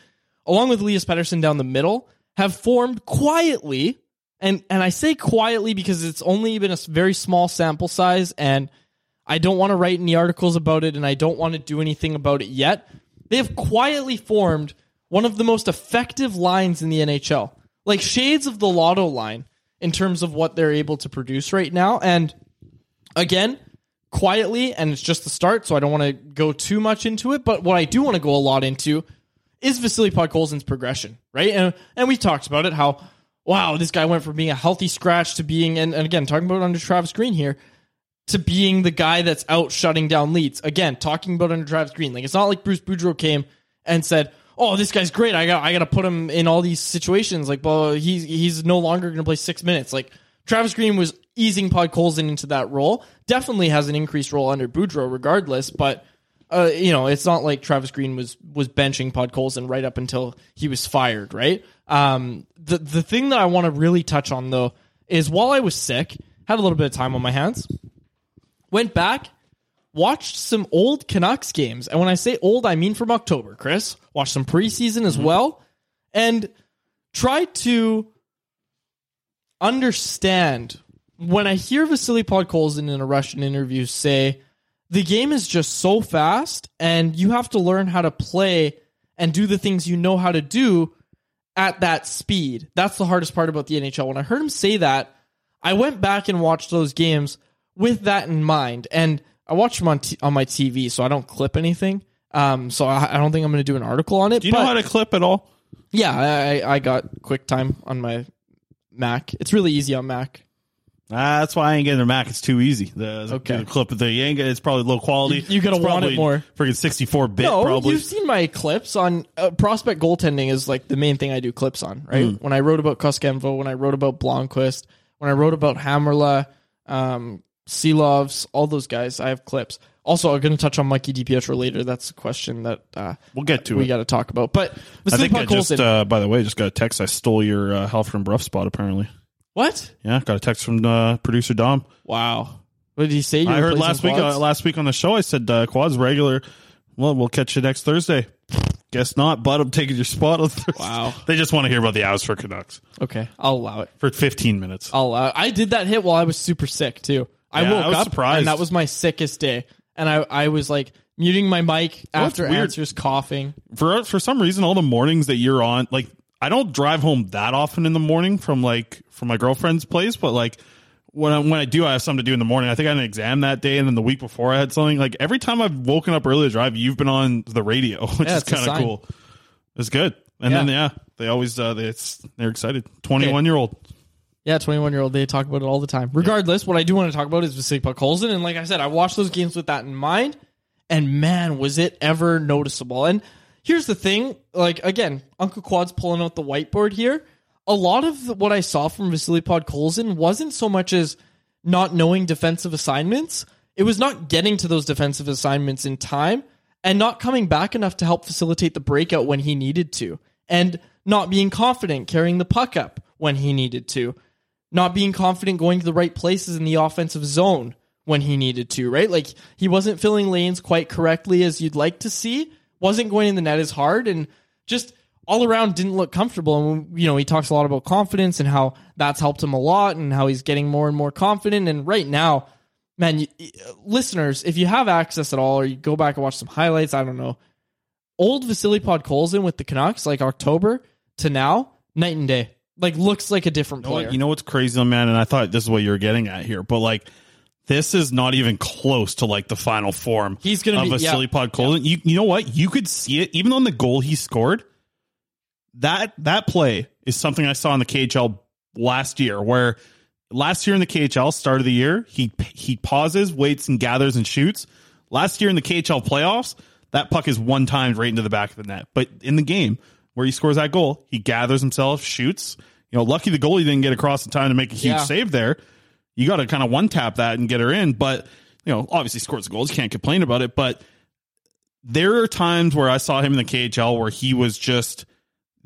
along with Elias Pettersson down the middle, have formed quietly and and I say quietly because it's only been a very small sample size, and I don't want to write any articles about it, and I don't want to do anything about it yet. They have quietly formed one of the most effective lines in the NHL, like shades of the Lotto line in terms of what they're able to produce right now. And again, quietly, and it's just the start, so I don't want to go too much into it. But what I do want to go a lot into is Vasily Podkolzin's progression, right? And and we talked about it how wow, this guy went from being a healthy scratch to being and, and again talking about under Travis Green here to being the guy that's out shutting down leads. Again, talking about under Travis Green. Like it's not like Bruce Boudreau came and said, "Oh, this guy's great. I got I got to put him in all these situations." Like, well, he's he's no longer going to play 6 minutes. Like Travis Green was easing Podkolzin into that role. Definitely has an increased role under Boudreau regardless, but uh, you know, it's not like Travis Green was was benching Podkolzin right up until he was fired, right? Um, the the thing that I want to really touch on though is while I was sick, had a little bit of time on my hands, went back, watched some old Canucks games, and when I say old, I mean from October. Chris watched some preseason as well, and tried to understand when I hear Vasily Podkolzin in a Russian interview say the game is just so fast and you have to learn how to play and do the things you know how to do at that speed. That's the hardest part about the NHL. When I heard him say that, I went back and watched those games with that in mind. And I watched them on, t- on my TV, so I don't clip anything. Um, so I, I don't think I'm going to do an article on it. Do you know how to clip at all? yeah, I, I I got QuickTime on my Mac. It's really easy on Mac. Ah, that's why I ain't getting their Mac. It's too easy. The, Okay. the clip of the you ain't get- it's probably low quality. You- you gotta It's want it more. Freaking sixty four bit, no, probably. you've seen my clips on uh, prospect goaltending is like the main thing I do clips on, right? Mm. When I wrote about Koskenvuo, when I wrote about Blomqvist, when I wrote about Hammerla, um, Silovs, all those guys, I have clips. Also, I'm going to touch on Mikey DiPietro later. That's a question that uh, We'll get to we got to talk about. But I think I just, uh, by the way, just got a text. I stole your uh, Halford and Brough spot. Apparently, What? Yeah, got a text from uh, producer Dom. Wow. What did he say? You I heard last week. Uh, last week on the show, I said uh, quads regular. Well, we'll catch you next Thursday. Guess not, but I'm taking your spot on (laughs) Thursday. Wow. They just want to hear about the hours for Canucks okay, I'll allow it. for 15 minutes. I'll allow it. I did that hit while I was super sick too. I Yeah, woke I was up surprised. and that was my sickest day, and I I was like muting my mic after weird? answers, coughing. for for some reason, all the mornings that you're on, like I don't drive home that often in the morning from like from my girlfriend's place, but like when I, when I do, I have something to do in the morning. I think I had an exam that day, and then the week before I had something. Like every time I've woken up early to drive, you've been on the radio, (laughs) which Yeah, is kind of cool. It's good, and Yeah. then yeah, they always uh, they, it's, they're excited. Twenty one year old. Yeah, 21 year old. They talk about it all the time. Regardless, what I do want to talk about is Vasily Podkolzin. And like I said, I watched those games with that in mind. And man, was it ever noticeable. And here's the thing like, again, Uncle Quad's pulling out the whiteboard here. A lot of what I saw from Vasily Podkolzin wasn't so much as not knowing defensive assignments, it was not getting to those defensive assignments in time and not coming back enough to help facilitate the breakout when he needed to. And not being confident carrying the puck up when he needed to not being confident going to the right places in the offensive zone when he needed to, right? Like he wasn't filling lanes quite correctly as you'd like to see, wasn't going in the net as hard, and just all around didn't look comfortable. And, you know, he talks a lot about confidence and how that's helped him a lot and how he's getting more and more confident. And right now, man, you, listeners, if you have access at all or you go back and watch some highlights, I don't know, old Vasily Podkolzin with the Canucks, like October to now, night and day. Like looks like a different You know, player. you know what's crazy, man? And I thought this is what you're getting at here, but like this is not even close to like the final form. He's gonna of be- Vasily yeah. Podkolzin. You you know what? You could see it even on the goal he scored. That that play is something I saw in the KHL last year, where last year in the KHL, start of the year, he he pauses, waits, and gathers and shoots. Last year in the KHL playoffs, that puck is one timed right into the back of the net. But in the game where he scores that goal, he gathers himself, shoots. You know, lucky the goalie didn't get across in time to make a huge Yeah. save there. You got to kind of one tap that and get her in. But you know, obviously scores goals, can't complain about it. But there are times where I saw him in the KHL where he was just.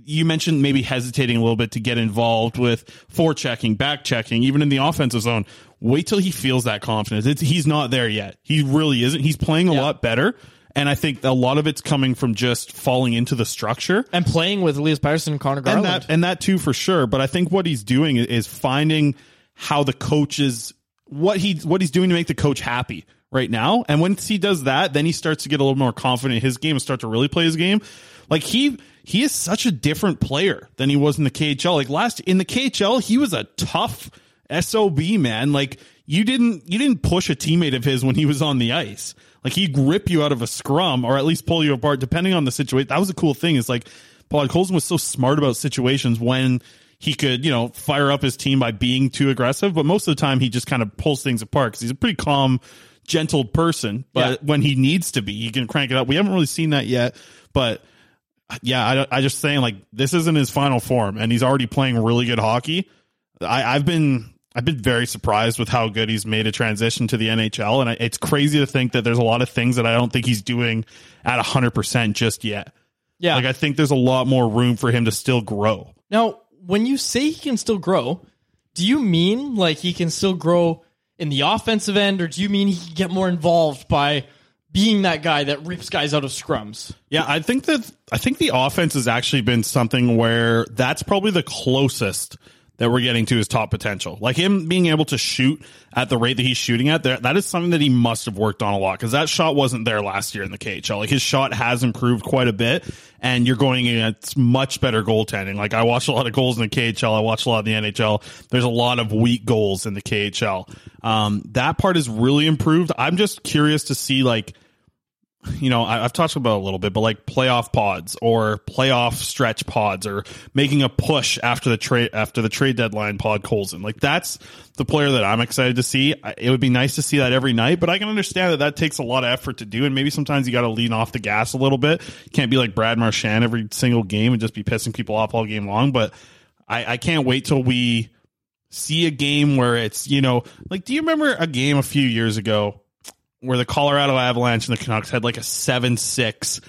You mentioned maybe hesitating a little bit to get involved with forechecking, back checking, even in the offensive zone. Wait till he feels that confidence. It's, he's not there yet. He really isn't. He's playing a Yeah. lot better. And I think a lot of it's coming from just falling into the structure and playing with Elias Pettersson and Conor Garland. and that and that too for sure. But I think what he's doing is finding how the coach is what he what he's doing to make the coach happy right now. And once he does that, then he starts to get a little more confident in his game and start to really play his game. Like he he is such a different player than he was in the KHL. Like last in the KHL, he was a tough SOB man. Like you didn't you didn't push a teammate of his when he was on the ice. Like he'd rip you out of a scrum or at least pull you apart depending on the situation. That was a cool thing is like Podkolzin was so smart about situations when he could, you know, fire up his team by being too aggressive, but most of the time he just kind of pulls things apart because he's a pretty calm, gentle person. But Yeah. when he needs to be, he can crank it up. We haven't really seen that yet, but yeah, I, I just saying like this isn't his final form, and he's already playing really good hockey. I, I've been I've been very surprised with how good he's made a transition to the NHL, and I, it's crazy to think that there's a lot of things that I don't think he's doing at hundred percent just yet. yeah. Like I think there's a lot more room for him to still grow. now, when you say he can still grow, do you mean like he can still grow in the offensive end, or do you mean he can get more involved by being that guy that rips guys out of scrums? Yeah, I think that I think the offense has actually been something where that's probably the closest that we're getting to his top potential. Like him being able to shoot at the rate that he's shooting at, that is something that he must have worked on a lot because that shot wasn't there last year in the KHL. Like his shot has improved quite a bit, and you're going against much better goaltending. Like I watched a lot of goals in the KHL, I watched a lot in the NHL. There's a lot of weak goals in the KHL. Um, that part is really improved. I'm just curious to see like you know, I, I've talked about a little bit, but like playoff pods or playoff stretch pods or making a push after the trade after the trade deadline Podkolzin. Like that's the player that I'm excited to see. It would be nice to see that every night, but I can understand that that takes a lot of effort to do, and maybe sometimes you got to lean off the gas a little bit. Can't be like Brad Marchand every single game and just be pissing people off all game long. But I, I can't wait till we see a game where it's you know like do you remember a game a few years ago where the Colorado Avalanche and the Canucks had like a 7 6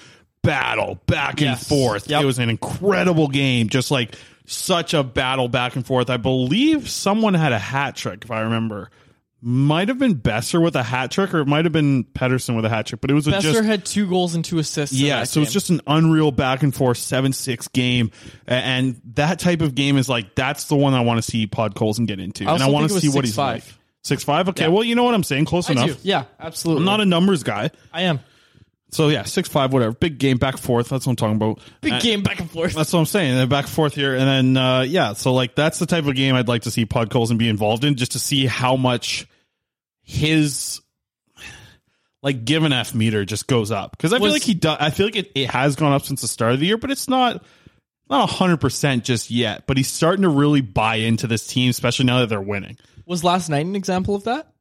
battle back Yes. and forth. Yep. It was an incredible game, just like such a battle back and forth. I believe someone had a hat trick, if I remember. Might have been Boeser with a hat trick, or it might have been Pettersson with a hat trick, but it was a Boeser just had two goals and two assists. yeah, so it's game. just an unreal back and forth seven six game, and that type of game is like that's the one I want to see Podkolzin get into, I and I want to see what he's 6'5". like. Six five, okay. Yeah. Well, you know what I'm saying, close I enough. do. Yeah, absolutely. I'm not a numbers guy, I am. so yeah, six five, whatever. Big game, back and forth. That's what I'm talking about. Big Uh, game back and forth. That's what I'm saying. And then back and forth here, and then uh, yeah, so like that's the type of game I'd like to see Podkolzin be involved in, just to see how much his like given F meter just goes up because I feel like he does. I feel like it, it has gone up since the start of the year, but it's not not hundred percent just yet. But he's starting to really buy into this team, especially now that they're winning. Was last night an example of that?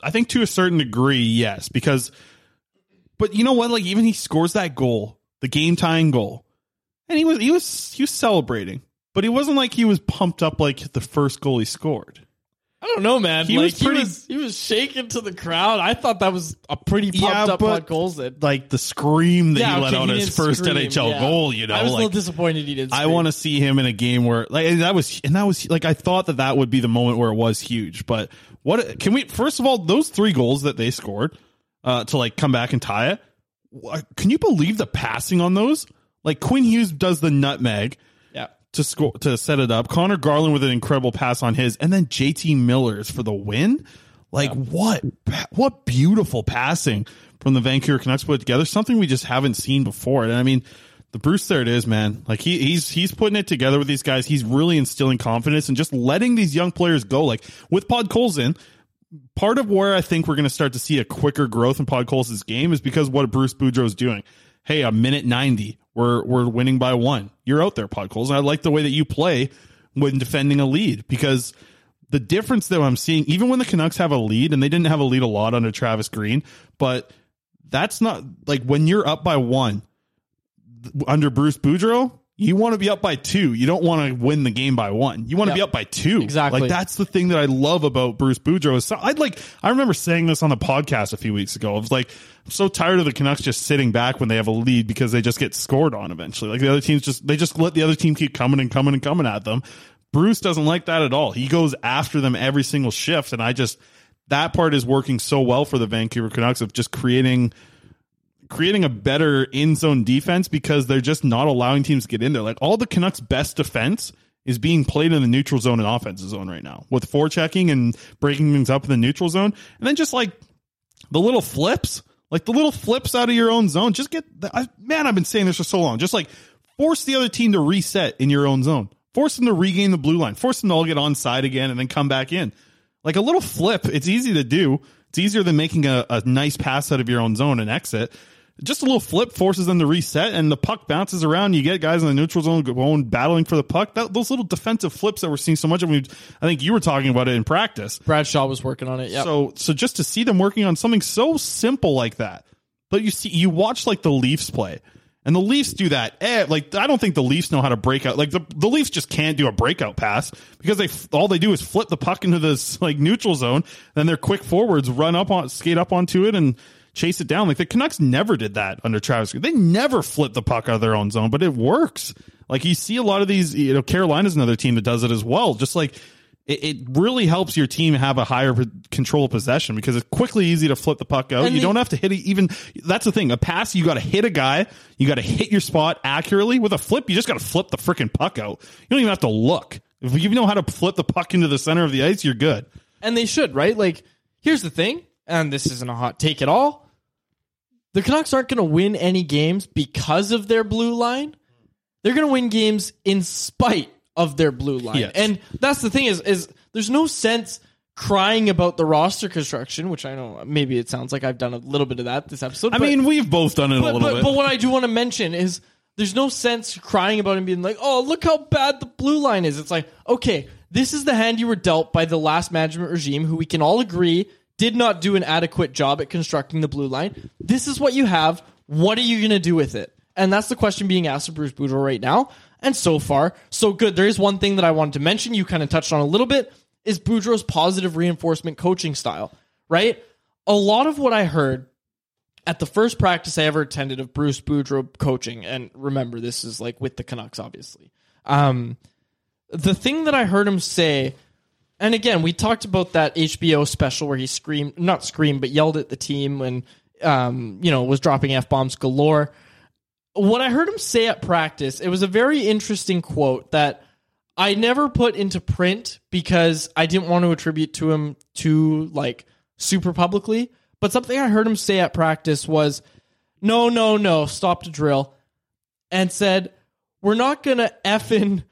I think to a certain degree, yes, because but you know what? Like even he scores that goal, the game tying goal, and he was he was he was celebrating, but he wasn't like he was pumped up like the first goal he scored. I don't know, man. He like, was pretty- He was, he was shaking to the crowd. I thought that was a pretty pumped Yeah, up but- Podkolzin. Like the scream that Yeah, he let okay, out his first scream, NHL yeah. goal, you know, I was a little disappointed he didn't. I want to see him in a game where like that was and that was like I thought that that would be the moment where it was huge. But what can we first of all those three goals that they scored uh, to like come back and tie it? Can you believe the passing on those? Like Quinn Hughes does the nutmeg. To score to set it up. Conor Garland with an incredible pass on his, and then JT Miller's for the win. Like what what beautiful passing from the Vancouver Canucks put together. Something we just haven't seen before. And I mean, the Bruce there it is, man. Like he he's he's putting it together with these guys. He's really instilling confidence and just letting these young players go. Like with Podkolzin, part of where I think we're going to start to see a quicker growth in Podkolzin's game is because what Bruce Boudreau is doing. Hey, a minute ninety, we're we're winning by one. You're out there, Podkolzin. I like the way that you play when defending a lead because the difference that I'm seeing, even when the Canucks have a lead, and they didn't have a lead a lot under Travis Green, but that's not like when you're up by one under Bruce Boudreau. You want to be up by two. You don't want to win the game by one. You want to Yep. be up by two. Exactly. Like that's the thing that I love about Bruce Boudreau. Is so, I'd like. I remember saying this on the podcast a few weeks ago. I was like, I'm so tired of the Canucks just sitting back when they have a lead because they just get scored on eventually. Like the other teams just they just let the other team keep coming and coming and coming at them. Bruce doesn't like that at all. He goes after them every single shift, and I just that part is working so well for the Vancouver Canucks of just creating creating a better in zone defense because they're just not allowing teams to get in there. Like all the Canucks' best defense is being played in the neutral zone and offensive zone right now with forechecking and breaking things up in the neutral zone, and then just like the little flips, like the little flips out of your own zone. Just get the, I, man. I've been saying this for so long. Just like force the other team to reset in your own zone. Force them to regain the blue line. Force them to all get onside again and then come back in. Like a little flip. It's easy to do. It's easier than making a, a nice pass out of your own zone and exit. Just a little flip forces them to reset, and the puck bounces around. You get guys in the neutral zone going battling for the puck. That, those little defensive flips that we're seeing so much of. I, mean, I think you were talking about it in practice. Brad Shaw was working on it. Yeah. So so just to see them working on something so simple like that. But you see you watch like the Leafs play. And the Leafs do that. Eh, like I don't think the Leafs know how to break out. Like the, the Leafs just can't do a breakout pass because they all they do is flip the puck into this like neutral zone. Then their quick forwards run up on skate up onto it and chase it down. Like the Canucks never did that under Travis. They never flip the puck out of their own zone, but it works. Like you see a lot of these. You know, Carolina's another team that does it as well. Just like it, it really helps your team have a higher control of possession because it's quickly easy to flip the puck out. And you the- don't have to hit it even. That's the thing. A pass, you got to hit a guy. You got to hit your spot accurately. With a flip, you just got to flip the freaking puck out. You don't even have to look. If you know how to flip the puck into the center of the ice, you're good. and they should, right? Like, here's the thing, and this isn't a hot take at all. The Canucks aren't going to win any games because of their blue line. They're going to win games in spite of their blue line. Yes. And that's the thing is is there's no sense crying about the roster construction, which I know maybe it sounds like I've done a little bit of that this episode. I but- mean, we've both done it a but, little but, bit. but what I do want to mention is there's no sense crying about it and being like, oh, look how bad the blue line is. It's like, okay, this is the hand you were dealt by the last management regime, who we can all agree did not do an adequate job at constructing the blue line. This is what you have. What are you going to do with it? And that's the question being asked of Bruce Boudreau right now. And so far, so good. There is one thing that I wanted to mention. You kind of touched on a little bit is Boudreau's positive reinforcement coaching style, right? A lot of what I heard at the first practice I ever attended of Bruce Boudreau coaching, and remember this is like with the Canucks, obviously. Um, the thing that I heard him say, and again, we talked about that HBO special where he screamed, not screamed, but yelled at the team and um, you know, was dropping f bombs galore. What I heard him say at practice, it was a very interesting quote that I never put into print because I didn't want to attribute to him too like super publicly. But something I heard him say at practice was, "No, no, no, stop the drill," and said, "We're not gonna effing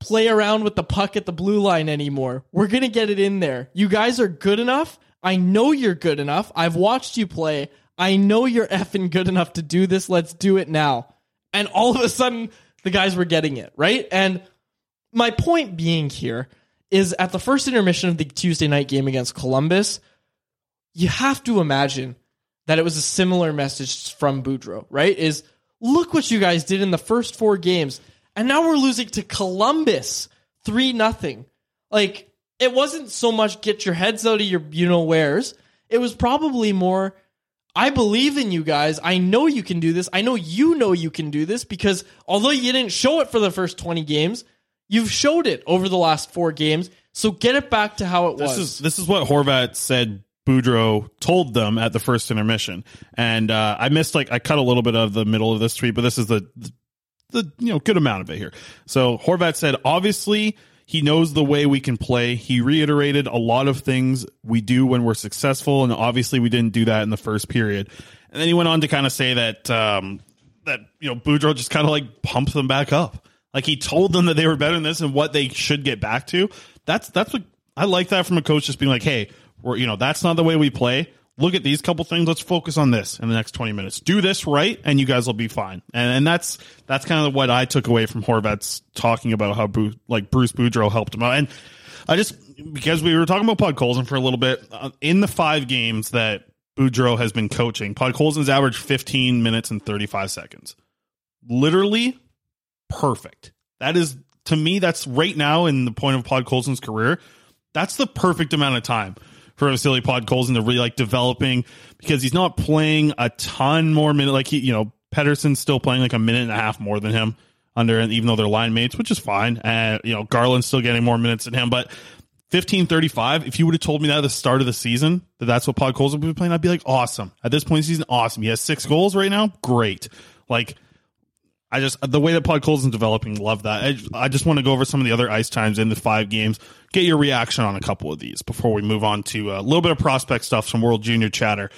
play around with the puck at the blue line anymore. We're gonna get it in there. You guys are good enough. I know you're good enough. I've watched you play. I know you're effing good enough to do this. Let's do it now." And all of a sudden, the guys were getting it right, and my point being here is at the first intermission of the Tuesday night game against Columbus, you have to imagine that it was a similar message from Boudreau, right? Is look what you guys did in the first four games, and now we're losing to Columbus three nothing. Like it wasn't so much get your heads out of your you know wheres. It was probably more I believe in you guys. I know you can do this. I know you know you can do this because although you didn't show it for the first 20 games, you've showed it over the last 4 games. So get it back to how it This was. is this is what Horvat said. Boudreau told them at the first intermission, and uh, I missed like I cut a little bit of the middle of this tweet, but this is the the you know good amount of it here. So Horvat said, obviously he knows the way we can play. He reiterated a lot of things we do when we're successful, and obviously we didn't do that in the first period. And then he went on to kind of say that um, that you know Boudreau just kind of like pumped them back up. Like he told them that they were better than this and what they should get back to. That's that's what I like that from a coach just being like, hey, we're you know that's not the way we play. Look at these couple things. Let's focus on this in the next twenty minutes. Do this right, and you guys will be fine. And and that's that's kind of what I took away from Horvat's talking about how Bru- like Bruce Boudreau helped him out. And I just because we were talking about Podkolzin for a little bit uh, in the five games that Boudreau has been coaching, Podkolzin's averaged fifteen minutes and thirty five seconds. Literally perfect. That is to me. That's right now in the point of Podkolzin's career. That's the perfect amount of time for Vasily to really like developing because he's not playing a ton more minute. Like he, you know, Pettersson's still playing like a minute and a half more than him under, and even though they're line mates, which is fine. And you know, Garland's still getting more minutes than him, but. 1535 if you would have told me that at the start of the season that that's what Podkolzin would be playing I'd be like awesome at this point in the season awesome he has six goals right now great like I just the way that Podkolzin's developing, love that. I, I just want to go over some of the other ice times in the five games. Get your reaction on a couple of these before we move on to a little bit of prospect stuff from World Junior chatter.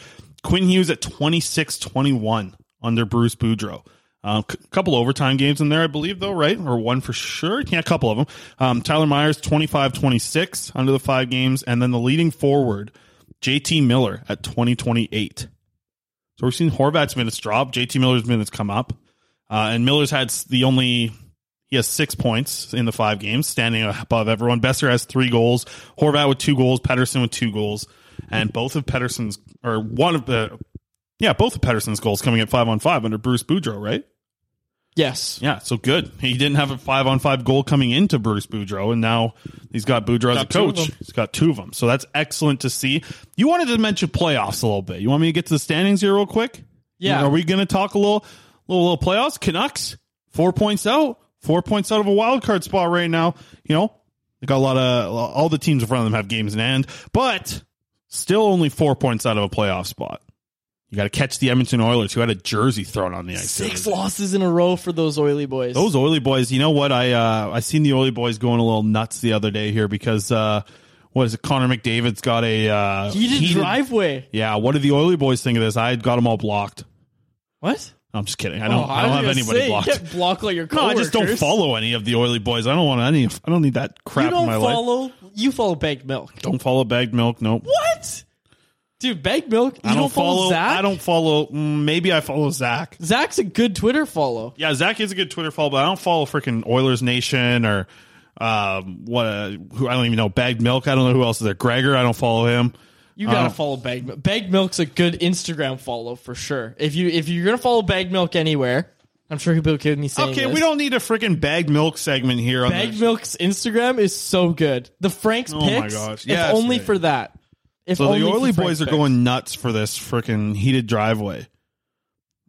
Quinn Hughes at 26-21 under Bruce Boudreau. A uh, c- couple overtime games in there, I believe, though, right? Or one for sure. Yeah, a couple of them. Um, Tyler Myers, 25 26 under the five games. And then the leading forward, JT Miller at 2028. So we're seeing Horvat's minutes drop. JT Miller's minutes come up. Uh, and Miller's had the only he has six points in the five games, standing above everyone. Boeser has three goals. Horvat with two goals. Pettersson with two goals, and both of Pettersson's or one of the yeah, both of Pettersson's goals coming at five on five under Bruce Boudreau, right? yes. Yeah, so good. He didn't have a five on five goal coming into Bruce Boudreau, and now he's got Boudreau as a Got two of coach. He's got two of them, so that's excellent to see. You wanted to mention playoffs a little bit. You want me to get to the standings here real quick? Yeah. Are we going to talk a little, little, little playoffs? Canucks four points out, four points out of a wild card spot right now. You know, they got a lot of all the teams in front of them have games in hand, but still only four points out of a playoff spot. You got to catch the Edmonton Oilers, who had a jersey thrown on the ice. Six losses in a row for those oily boys. Those oily boys, you know what? I uh I seen the oily boys going a little nuts the other day here because uh what is it? Connor McDavid's got a uh heated, driveway. Yeah, what did the oily boys think of this? I had got them all blocked. What? I'm just kidding. I don't. Oh, I don't have anybody say, blocked. You can't block like your (laughs) No, I just don't follow any of the oily boys. I don't want any. I don't need that crap You don't in my life. follow. You follow bagged milk. Don't follow bagged milk. Nope. What? Dude, bagged milk. You I don't, follow, Zach. I don't follow. mm, Maybe I follow Zach. Zach's a good Twitter follow. Yeah, Zach is a good Twitter follow, but I don't follow freaking Oilers Nation or um what uh, who I don't even know. Bagged Milk. I don't know who else is there. Gregor. I don't follow him. You gotta Uh, follow Bag milk. Bag milk's a good Instagram follow for sure. If you if you're gonna follow Bag milk anywhere, I'm sure people could me saying Okay, this. we don't need a freaking bag milk segment here. On Bagged this. milk's Instagram is so good. The Frank's Oh my picks, gosh. if Yes, only for that. If so the only for Oily boys are Picks. going nuts for this freaking heated driveway.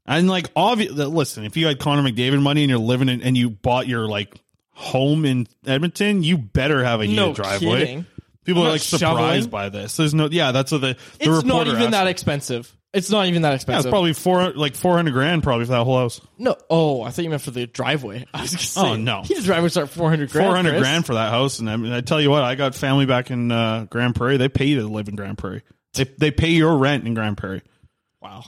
And like, obviously, Listen, if you had Connor McDavid money and you're living in, and you bought your like home in Edmonton, you better have a heated No driveway. kidding. People I'm are like surprised shoveling. by this. There's no, yeah, that's what the, the It's not reporter even asked. that expensive. It's not even that Yeah, expensive. it's probably four, like four hundred grand, probably for that whole house. no. Oh, I thought you meant for the driveway. (laughs) I was gonna say, Oh, no. heated driveway start four hundred grand. Four hundred Chris. grand for that house, and I mean, I tell you what, I got family back in uh, Grande Prairie. They pay you to live in Grande Prairie. They they pay your rent in Grande Prairie Wow,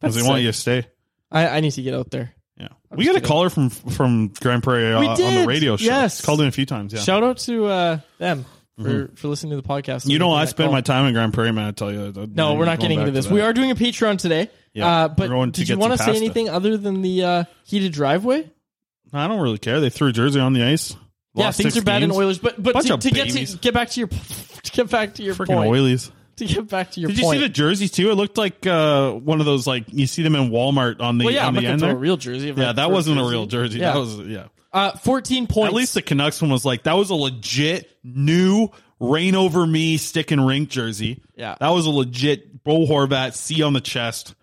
because they want sick. you to stay. I, I need to get out there. Yeah, we got a caller from from Grande Prairie uh, We on the did, radio show. yes. Called in a few times. Yeah, Shout out to uh, them for, for listening to the podcast. Mm-hmm. you know, I spend call. my time in Grande Prairie, man. I tell you, No, we're not getting into this. We are doing a Patreon today. Yeah, uh, we're but going to did you get want to some say pasta. anything other than the uh, heated driveway? I don't really care. They threw Jersey on the ice. yeah, Lost things six are bad in games. Oilers, but but Bunch to, of to get to get back to your (laughs) to get back to your Freaking point. Oilies. To get back to your Did you point. see the jerseys too? It looked like uh, one of those like you see them in Walmart on the well, yeah, on I'm the not gonna end throw there. a real jersey. yeah, that wasn't a real jersey. Yeah. That was yeah. Uh, 14 points. At least the Canucks one was like that was a legit new rain over me stick and rink jersey. Yeah. that was a legit Bo Horvat C on the chest.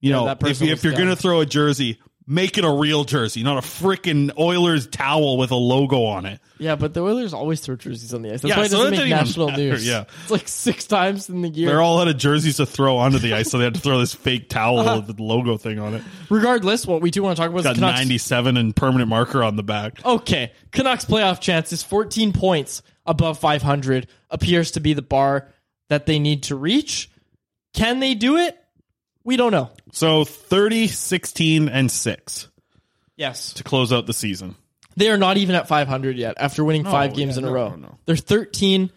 You Yeah, know, if, if you're gonna throw a jersey, make it a real jersey, not a freaking Oilers towel with a logo on it. yeah, but the Oilers always throw jerseys on the ice. That's Yeah, why it so doesn't make national matter, news. yeah. it's like six times in the year. They're all out of jerseys to throw onto the ice, so they had to throw this fake towel Uh-huh. with the logo thing on it. Regardless, what we do want to talk about is Got. 97 and permanent marker on the back. Okay, Canucks playoff chances 14 points above 500 appears to be the bar that they need to reach. Can they do it? We don't know. So 30, 16, and 6 Yes. to close out the season. They are not even at 500 yet after winning No, five games yeah, in a no, row. no, no. They're 13,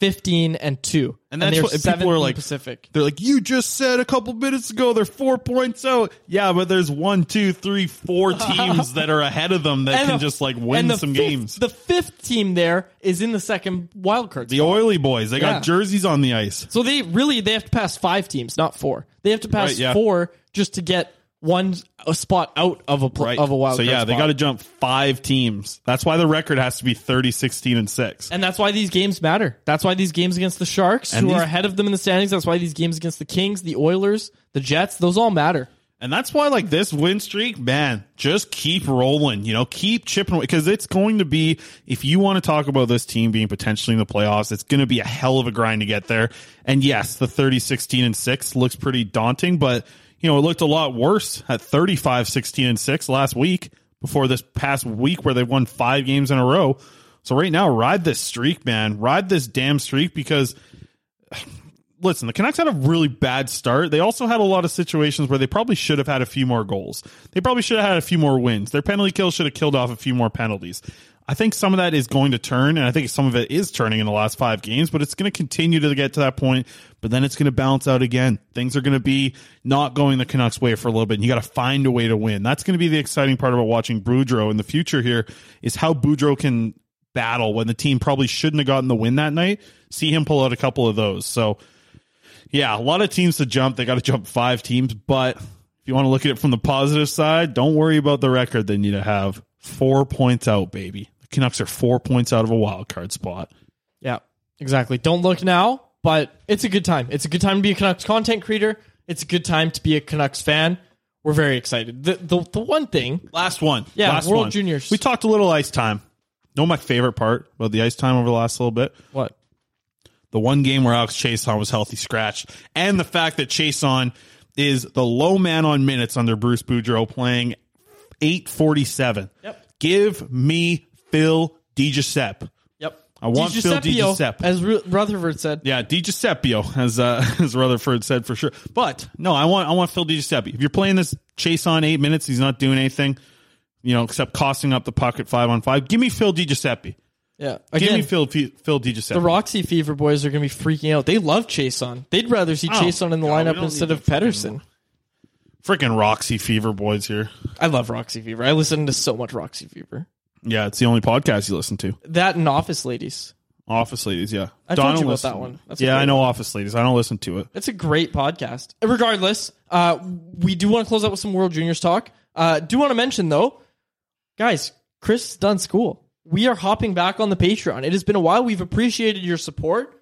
15, and 2. And that's they're what- and people are like- Pacific. They're like, you just said a couple minutes ago they're four points out. Yeah, but there's one, two, three, four (laughs) teams that are ahead of them that And can the- just like win some fifth- games. The fifth team there is in the second wild card. The spot. oily boys, they Yeah. got jerseys on the ice. So they really they have to pass five teams, not four. They have to pass Right, yeah. four just to get one a spot out of a pl- Right. of a wild so yeah, they got to jump five teams. That's why the record has to be 30, 16, and 6. And that's why these games matter. That's why these games against the Sharks, And who these- are ahead of them in the standings, that's why these games against the Kings, the Oilers, the Jets, those all matter. And that's why, like this win streak, man, just keep rolling. You know, keep chipping away because it's going to be. If you want to talk about this team being potentially in the playoffs, it's going to be a hell of a grind to get there. And yes, the 30, 16, and six looks pretty daunting, but you know, it looked a lot worse at 35, 16, and six last week before this past week where they won five games in a row. So right now, ride this streak, man. Ride this damn streak because (sighs) listen, the Canucks had a really bad start. They also had a lot of situations where they probably should have had a few more goals. They probably should have had a few more wins. Their penalty kill should have killed off a few more penalties. I think some of that is going to turn, and I think some of it is turning in the last five games, but it's going to continue to get to that point, but then it's going to balance out again. Things are going to be not going the Canucks way for a little bit, and you got to find a way to win. That's going to be the exciting part about watching Boudreau in the future here is how Boudreau can battle when the team probably shouldn't have gotten the win that night. See him pull out a couple of those. So, yeah, a lot of teams to jump. They got to jump five teams. But if you want to look at it from the positive side, don't worry about the record they need to have. Four points out, baby. The Canucks are four points out of a wild card spot. Yeah, exactly. Don't look now, but it's a good time. It's a good time to be a Canucks content creator. It's a good time to be a Canucks fan. We're very excited. The the, the one thing, Last one. Yeah, last World one. Juniors. We talked a little ice time. Know my favorite part about the ice time over the last little bit? what? the one game where Alex Chiasson was healthy scratched, and the fact that Chiasson is the low man on minutes under Bruce Boudreau playing 847. Yep. Give me Phil DiGiuseppe. Yep. I want Phil DiGiuseppe. as Ru- Rutherford said. Yeah, DiGiuseppeo, as uh, (laughs) as Rutherford said for sure. But no, I want I want Phil DiGiuseppe. If you're playing this Chiasson eight minutes, he's not doing anything, you know, except costing up the pocket five on five. Give me Phil DiGiuseppe. Yeah. Give Again, me Phil Phil DiGiuseppe. the Roxy Fever boys are going to be freaking out. They love Chiasson. They'd rather see Oh, Chiasson in the we lineup instead of Pettersson. Freaking Roxy Fever boys here. I love Roxy Fever. I listen to so much Roxy Fever. Yeah, it's the only podcast you listen to. That and Office Ladies. Office Ladies, yeah. I told don't you about listen- that one. That's a yeah, great I know. Office Ladies. I don't listen to it. It's a great podcast. Regardless, uh, we do want to close out with some World Juniors talk. Uh, do want to mention though, guys, Chris done school. We are hopping back on the Patreon. It has been a while. We've appreciated your support.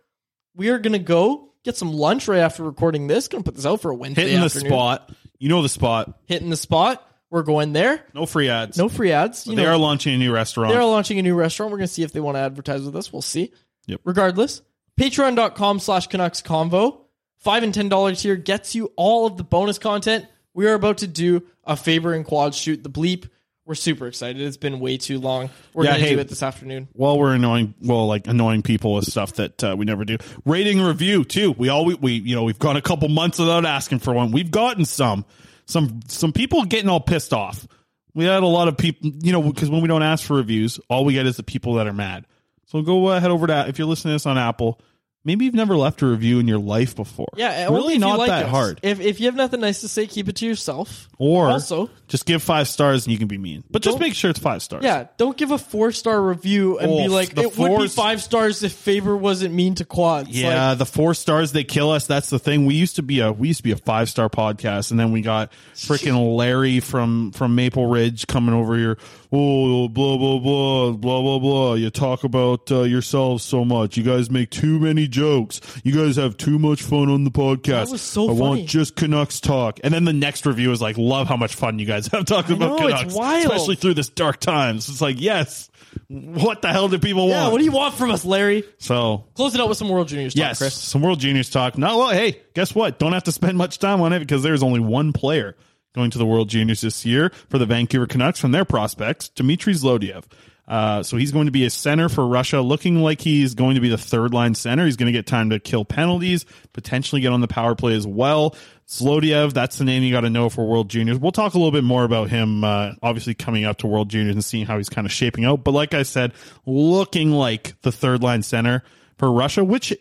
we are gonna go get some lunch right after recording this. Gonna put this out for a Wednesday Hitting the afternoon. spot. You know the spot. Hitting the spot. We're going there. No free ads. No free ads. You they know, are launching a new restaurant. They're launching a new restaurant. We're going to see if they want to advertise with us. We'll see. Yep. Regardless, patreon.com slash Canucks Convo. Five and ten dollars here gets you all of the bonus content. We are about to do a Faber and Quad shoot the bleep. We're super excited. It's been way too long. We're Yeah, going to hey, do it this afternoon. Well, we're annoying. Well, like annoying people with stuff that uh, we never do. Rating review too. We all we, we you know we've gone a couple months without asking for one. We've gotten some some some people getting all pissed off. We had a lot of people, you know, because when we don't ask for reviews, all we get is the people that are mad. So go uh, head over to if you're listening to this on Apple. Maybe you've never left a review in your life before. Yeah, really not like that us. hard. If, if you have nothing nice to say, keep it to yourself. Or also, just give five stars and you can be mean, but just make sure it's five stars. yeah, don't give a four star review and be like, it would be five stars if Faber wasn't mean to quads. Yeah, Like, the four stars they kill us. That's the thing. We used to be a we used to be a five star podcast, and then we got (laughs) freaking Larry from from Maple Ridge coming over here. Oh, blah blah blah blah blah blah. You talk about uh, yourselves so much. You guys make too many jokes. You guys have too much fun on the podcast. That was so I funny. want just Canucks talk. And then the next review is like, love how much fun you guys (laughs) have talking about know, it's Canucks, especially through this dark times. It's like, yes. What the hell do people want? yeah, want? what do you want from us, Larry? so Close it out with some World Juniors talk, Yes, Chris. some World Juniors talk. No, well, hey, guess what? Don't have to spend much time on it because there's only one player going to the World Juniors this year for the Vancouver Canucks from their prospects, Dmitry Zlodeyev. Uh, so he's going to be a center for Russia, looking like he's going to be the third line center. He's going to get time to kill penalties, potentially get on the power play as well. Zlodeyev, that's the name you got to know for World Juniors. We'll talk a little bit more about him, uh, obviously coming up to World Juniors and seeing how he's kind of shaping out. But like I said, looking like the third line center for Russia, which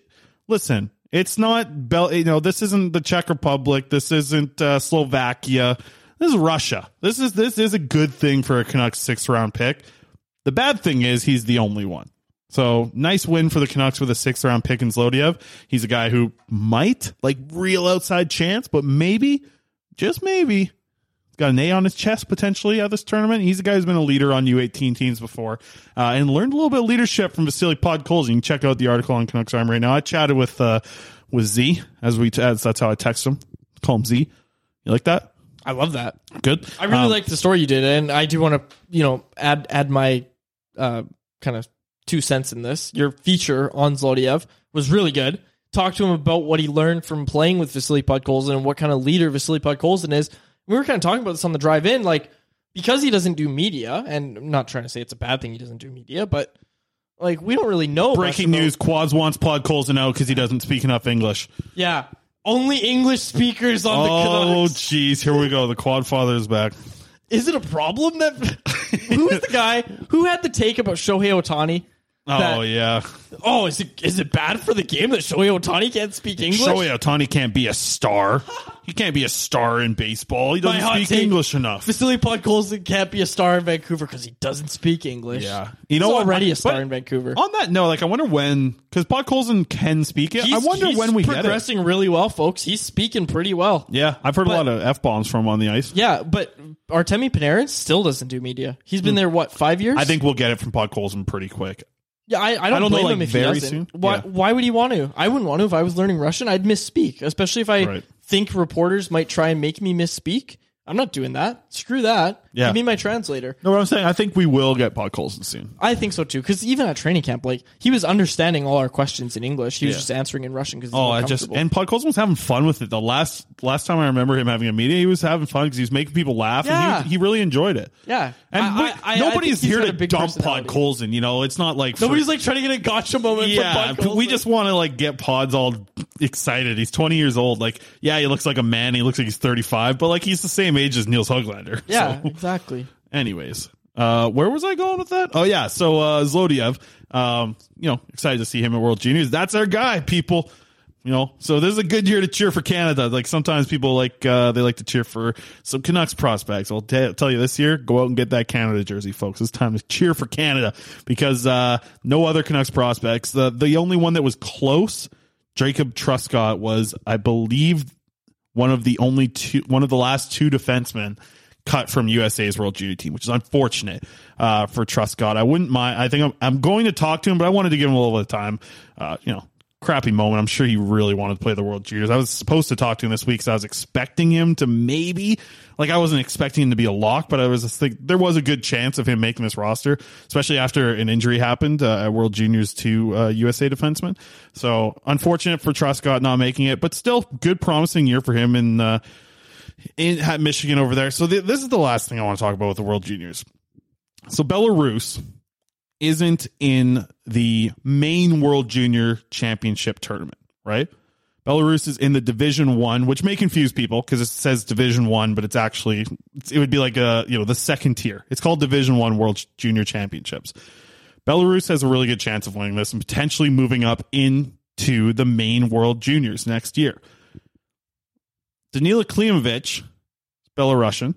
listen, it's not Bel. You know, this isn't the Czech Republic. This isn't uh, Slovakia. This is Russia. This is this is a good thing for a Canucks sixth round pick. The bad thing is he's the only one. So nice win for the Canucks with a sixth round pick in Zlodeyev. He's a guy who might like real outside chance, but maybe, just maybe, got an A on his chest potentially at this tournament. He's a guy who's been a leader on U18 teams before uh, and learned a little bit of leadership from Vasily Podkolzin. You can check out the article on Canucks Army right now. I chatted with uh, with Z as we as that's how I text him. Call him Z. You like that? I love that. Good. I really Um, like the story you did, and I do want to, you know, add add my uh, kind of two cents in this. Your feature on Zlodeyev was really good. Talk to him about what he learned from playing with Vasily Podkolzin and what kind of leader Vasily Podkolzin is. We were kind of talking about this on the drive in, like because he doesn't do media, and I'm not trying to say it's a bad thing he doesn't do media, but like we don't really know. Breaking about- news: Quads wants Podkolzin out because he doesn't speak enough English. Yeah, only English speakers on the Oh, jeez, here we go. The Quad Father is back. Is it a problem that (laughs) who is the guy who had the take about Shohei Ohtani? Oh That- yeah, Oh, is it is it bad for the game that Shohei Ohtani can't speak English? Shohei Ohtani can't be a star. He can't be a star in baseball. He doesn't speak take, English enough. Vasily Podkolzin can't be a star in Vancouver because he doesn't speak English. Yeah. you know what? already a star in Vancouver. On that note, like I wonder when because Podkolzin can speak it. I wonder he's when we get it. progressing really well, folks. He's speaking pretty well. Yeah, I've heard But- a lot of f bombs from him on the ice. Yeah, but Artemi Panarin still doesn't do media. He's been hmm. there what five years? I think we'll get it from Podkolzin pretty quick. Yeah, I, I don't, I don't know, blame like, him if very he doesn't. soon. Why? Yeah. Why would he want to? I wouldn't want to if I was learning Russian. I'd misspeak, especially if I Right. think reporters might try and make me misspeak. I'm not doing that. Screw that. Yeah. Give me my translator. No, what I'm saying, I think we will get Podkolzin soon. I think so too. Because even at training camp, like he was understanding all our questions in English. He was Yeah. just answering in Russian because Oh, I just and Podkolzin was having fun with it. The last last time I remember him having a media, he was having fun because he was making people laugh, Yeah. and he, he really enjoyed it. yeah. And I- we- I- I- I nobody's think he's here got to a big dump personality. Podkolzin. You know, it's not like for- Nobody's like trying to get a gotcha moment. yeah, from Podkolzin. we just want to like get Pods all excited. He's 20 years old. Like, yeah, he looks like a man. He looks like he's 35, but like he's the same age as Nils Höglander. (laughs) yeah, So, exactly. anyways, uh, where was I going with that? Oh yeah, so uh, Zlodeyev. Um, you know, excited to see him at World Juniors. That's our guy, people. You know, so this is a good year to cheer for Canada. Like sometimes people like uh, they like to cheer for some Canucks prospects. I'll t- tell you this year, go out and get that Canada jersey, folks. It's time to cheer for Canada because uh, no other Canucks prospects. The the only one that was close, Jacob Truscott, was I believe one of the only two, one of the last two defensemen cut from USA's World Junior team, which is unfortunate uh, for Truscott. I wouldn't mind. I think I'm, I'm going to talk to him, but I wanted to give him a little bit of time. Uh, you know, crappy moment. I'm sure he really wanted to play the World Juniors. I was supposed to talk to him this week, so I was expecting him to maybe, like, I wasn't expecting him to be a lock, but I was just think there was a good chance of him making this roster, especially after an injury happened uh, at World Juniors to uh, USA defenseman. So unfortunate for Truscott not making it, but still good, promising year for him in uh, in at Michigan over there. So th- this is the last thing I want to talk about with the World Juniors. So Belarus isn't in the main World Junior Championship tournament, right? Belarus is in the Division One, which may confuse people because it says Division One, but it's actually it would be like a you know the second tier. It's called Division One World Junior Championships. Belarus has a really good chance of winning this and potentially moving up into the main World Juniors next year. Danila Klimovich, Belarusian.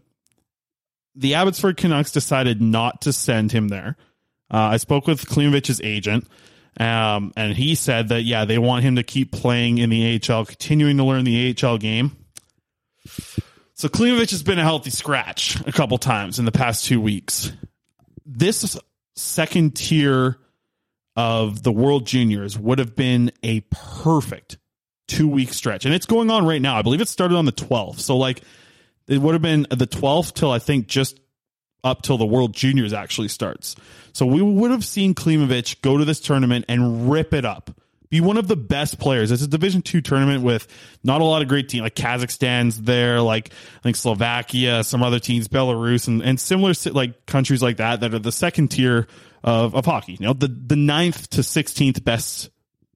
The Abbotsford Canucks decided not to send him there. Uh, I spoke with Klimovich's agent, um, and he said that yeah, they want him to keep playing in the AHL, continuing to learn the AHL game. So Klimovich has been a healthy scratch a couple times in the past two weeks. This second tier of the World Juniors would have been a perfect two week stretch, and it's going on right now. I believe it started on the 12th, so like it would have been the 12th till I think just up till the World Juniors actually starts. So we would have seen Klimovich go to this tournament and rip it up. Be one of the best players. It's a Division two tournament with not a lot of great teams. Like Kazakhstan's there, like I think Slovakia, some other teams, Belarus, and, and similar like countries like that that are the second tier of, of hockey. You know, the the ninth to sixteenth best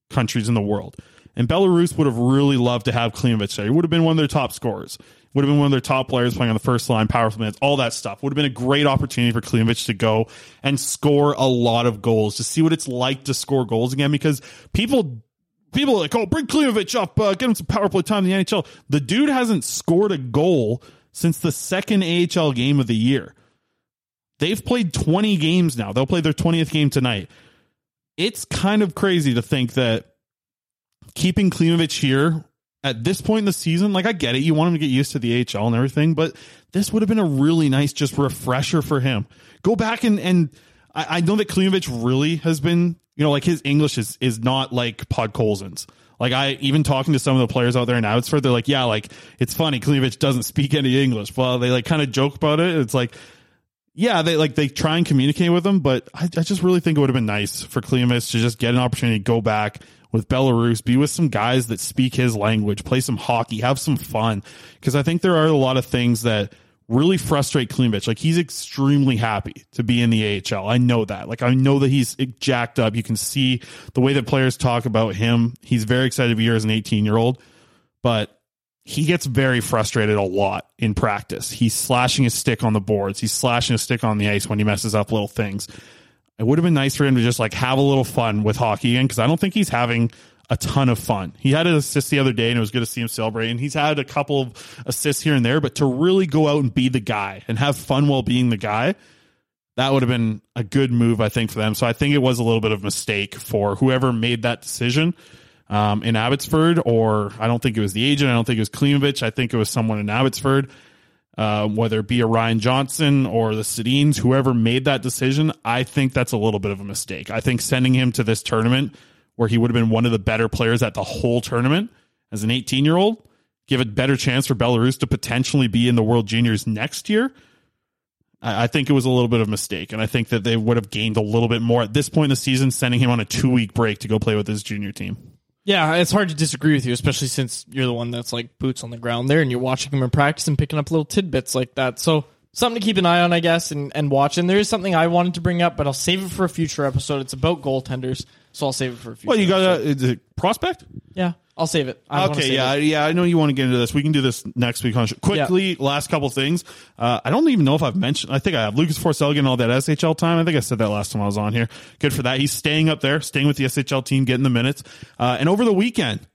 countries in the world. And Belarus would have really loved to have Klimovich there. He would have been one of their top scorers would have been one of their top players playing on the first line, powerful minutes, all that stuff. Would have been a great opportunity for Klimovich to go and score a lot of goals, to see what it's like to score goals again, because people people are like, oh, bring Klimovich up, uh, get him some power play time in the NHL. The dude hasn't scored a goal since the second AHL game of the year. They've played 20 games now. They'll play their 20th game tonight. It's kind of crazy to think that keeping Klimovich here at this point in the season, like I get it, you want him to get used to the HL and everything, but this would have been a really nice just refresher for him. Go back and and I, I know that Klimovich really has been, you know, like his English is is not like Podkolzin's. Like I even talking to some of the players out there in Abbotsford, they're like, yeah, like it's funny, Klimovich doesn't speak any English. Well, they like kind of joke about it. It's like, yeah, they like they try and communicate with him, but I, I just really think it would have been nice for Klimovich to just get an opportunity to go back with Belarus, be with some guys that speak his language, play some hockey, have some fun. Because I think there are a lot of things that really frustrate Klimovich. Like he's extremely happy to be in the AHL. I know that. Like I know that he's jacked up. You can see the way that players talk about him. He's very excited to be here as an 18 year old, but he gets very frustrated a lot in practice. He's slashing his stick on the boards. He's slashing his stick on the ice when he messes up little things. It would have been nice for him to just like have a little fun with hockey again because I don't think he's having a ton of fun. He had an assist the other day and it was good to see him celebrate. And he's had a couple of assists here and there, but to really go out and be the guy and have fun while being the guy, that would have been a good move, I think, for them. So I think it was a little bit of a mistake for whoever made that decision um, in Abbotsford, or I don't think it was the agent. I don't think it was Klimovich. I think it was someone in Abbotsford uh, whether it be a Ryan Johnson or the Sedins, whoever made that decision, I think that's a little bit of a mistake. I think sending him to this tournament where he would have been one of the better players at the whole tournament as an 18 year old, give a better chance for Belarus to potentially be in the World Juniors next year. I, I think it was a little bit of a mistake, and I think that they would have gained a little bit more at this point in the season, sending him on a two week break to go play with his junior team. Yeah, it's hard to disagree with you, especially since you're the one that's like boots on the ground there and you're watching him in practice and picking up little tidbits like that. So something to keep an eye on, I guess, and, and watch. And there is something I wanted to bring up, but I'll save it for a future episode. It's about goaltenders, so I'll save it for a future. Well, you got episode. a, it prospect? Yeah, I'll save it. I wanna okay, save yeah, it. yeah. I know you want to get into this. We can do this next week on quickly. Last couple things. Uh, I don't even know if I've mentioned. I think I have Lucas Forsell getting all that SHL time. I think I said that last time I was on here. Good for that. He's staying up there, staying with the SHL team, getting the minutes. Uh, and over the weekend,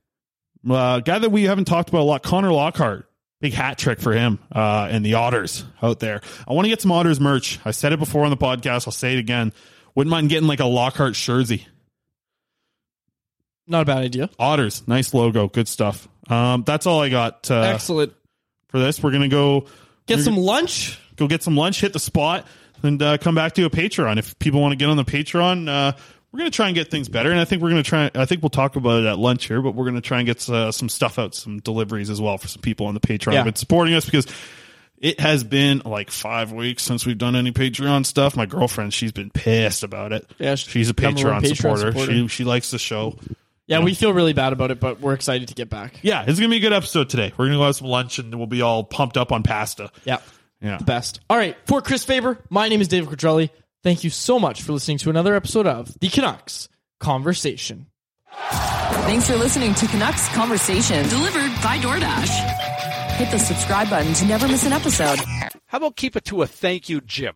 uh, guy that we haven't talked about a lot, Connor Lockhart. Big hat trick for him uh, and the Otters out there. I want to get some Otters merch. I said it before on the podcast. I'll say it again. Wouldn't mind getting like a Lockhart jersey. Not a bad idea. Otters, nice logo, good stuff. Um, that's all I got. Uh, Excellent. For this, we're gonna go Get some gonna- lunch. Go get some lunch. Hit the spot and uh, come back to a Patreon. If people want to get on the Patreon, uh, we're going to try and get things better. And I think we're going to try, I think we'll talk about it at lunch here, but we're going to try and get uh, some stuff out, some deliveries as well for some people on the Patreon Yeah. who've been supporting us because it has been like five weeks since we've done any Patreon stuff. My girlfriend, she's been pissed about it. Yeah, she's a number one Patreon, Patreon supporter. supporter. She she likes the show. Yeah, we feel really bad about it, but we're excited to get back. Yeah, it's gonna be a good episode today. We're gonna go have some lunch and we'll be all pumped up on pasta. Yeah. Yeah. The best. All right. For Chris Faber, my name is David Quadrelli. Thank you so much for listening to another episode of The Canucks Conversation. Thanks for listening to Canucks Conversation. Delivered by DoorDash. Hit the subscribe button to never miss an episode. How about keep it to a thank you, Jim?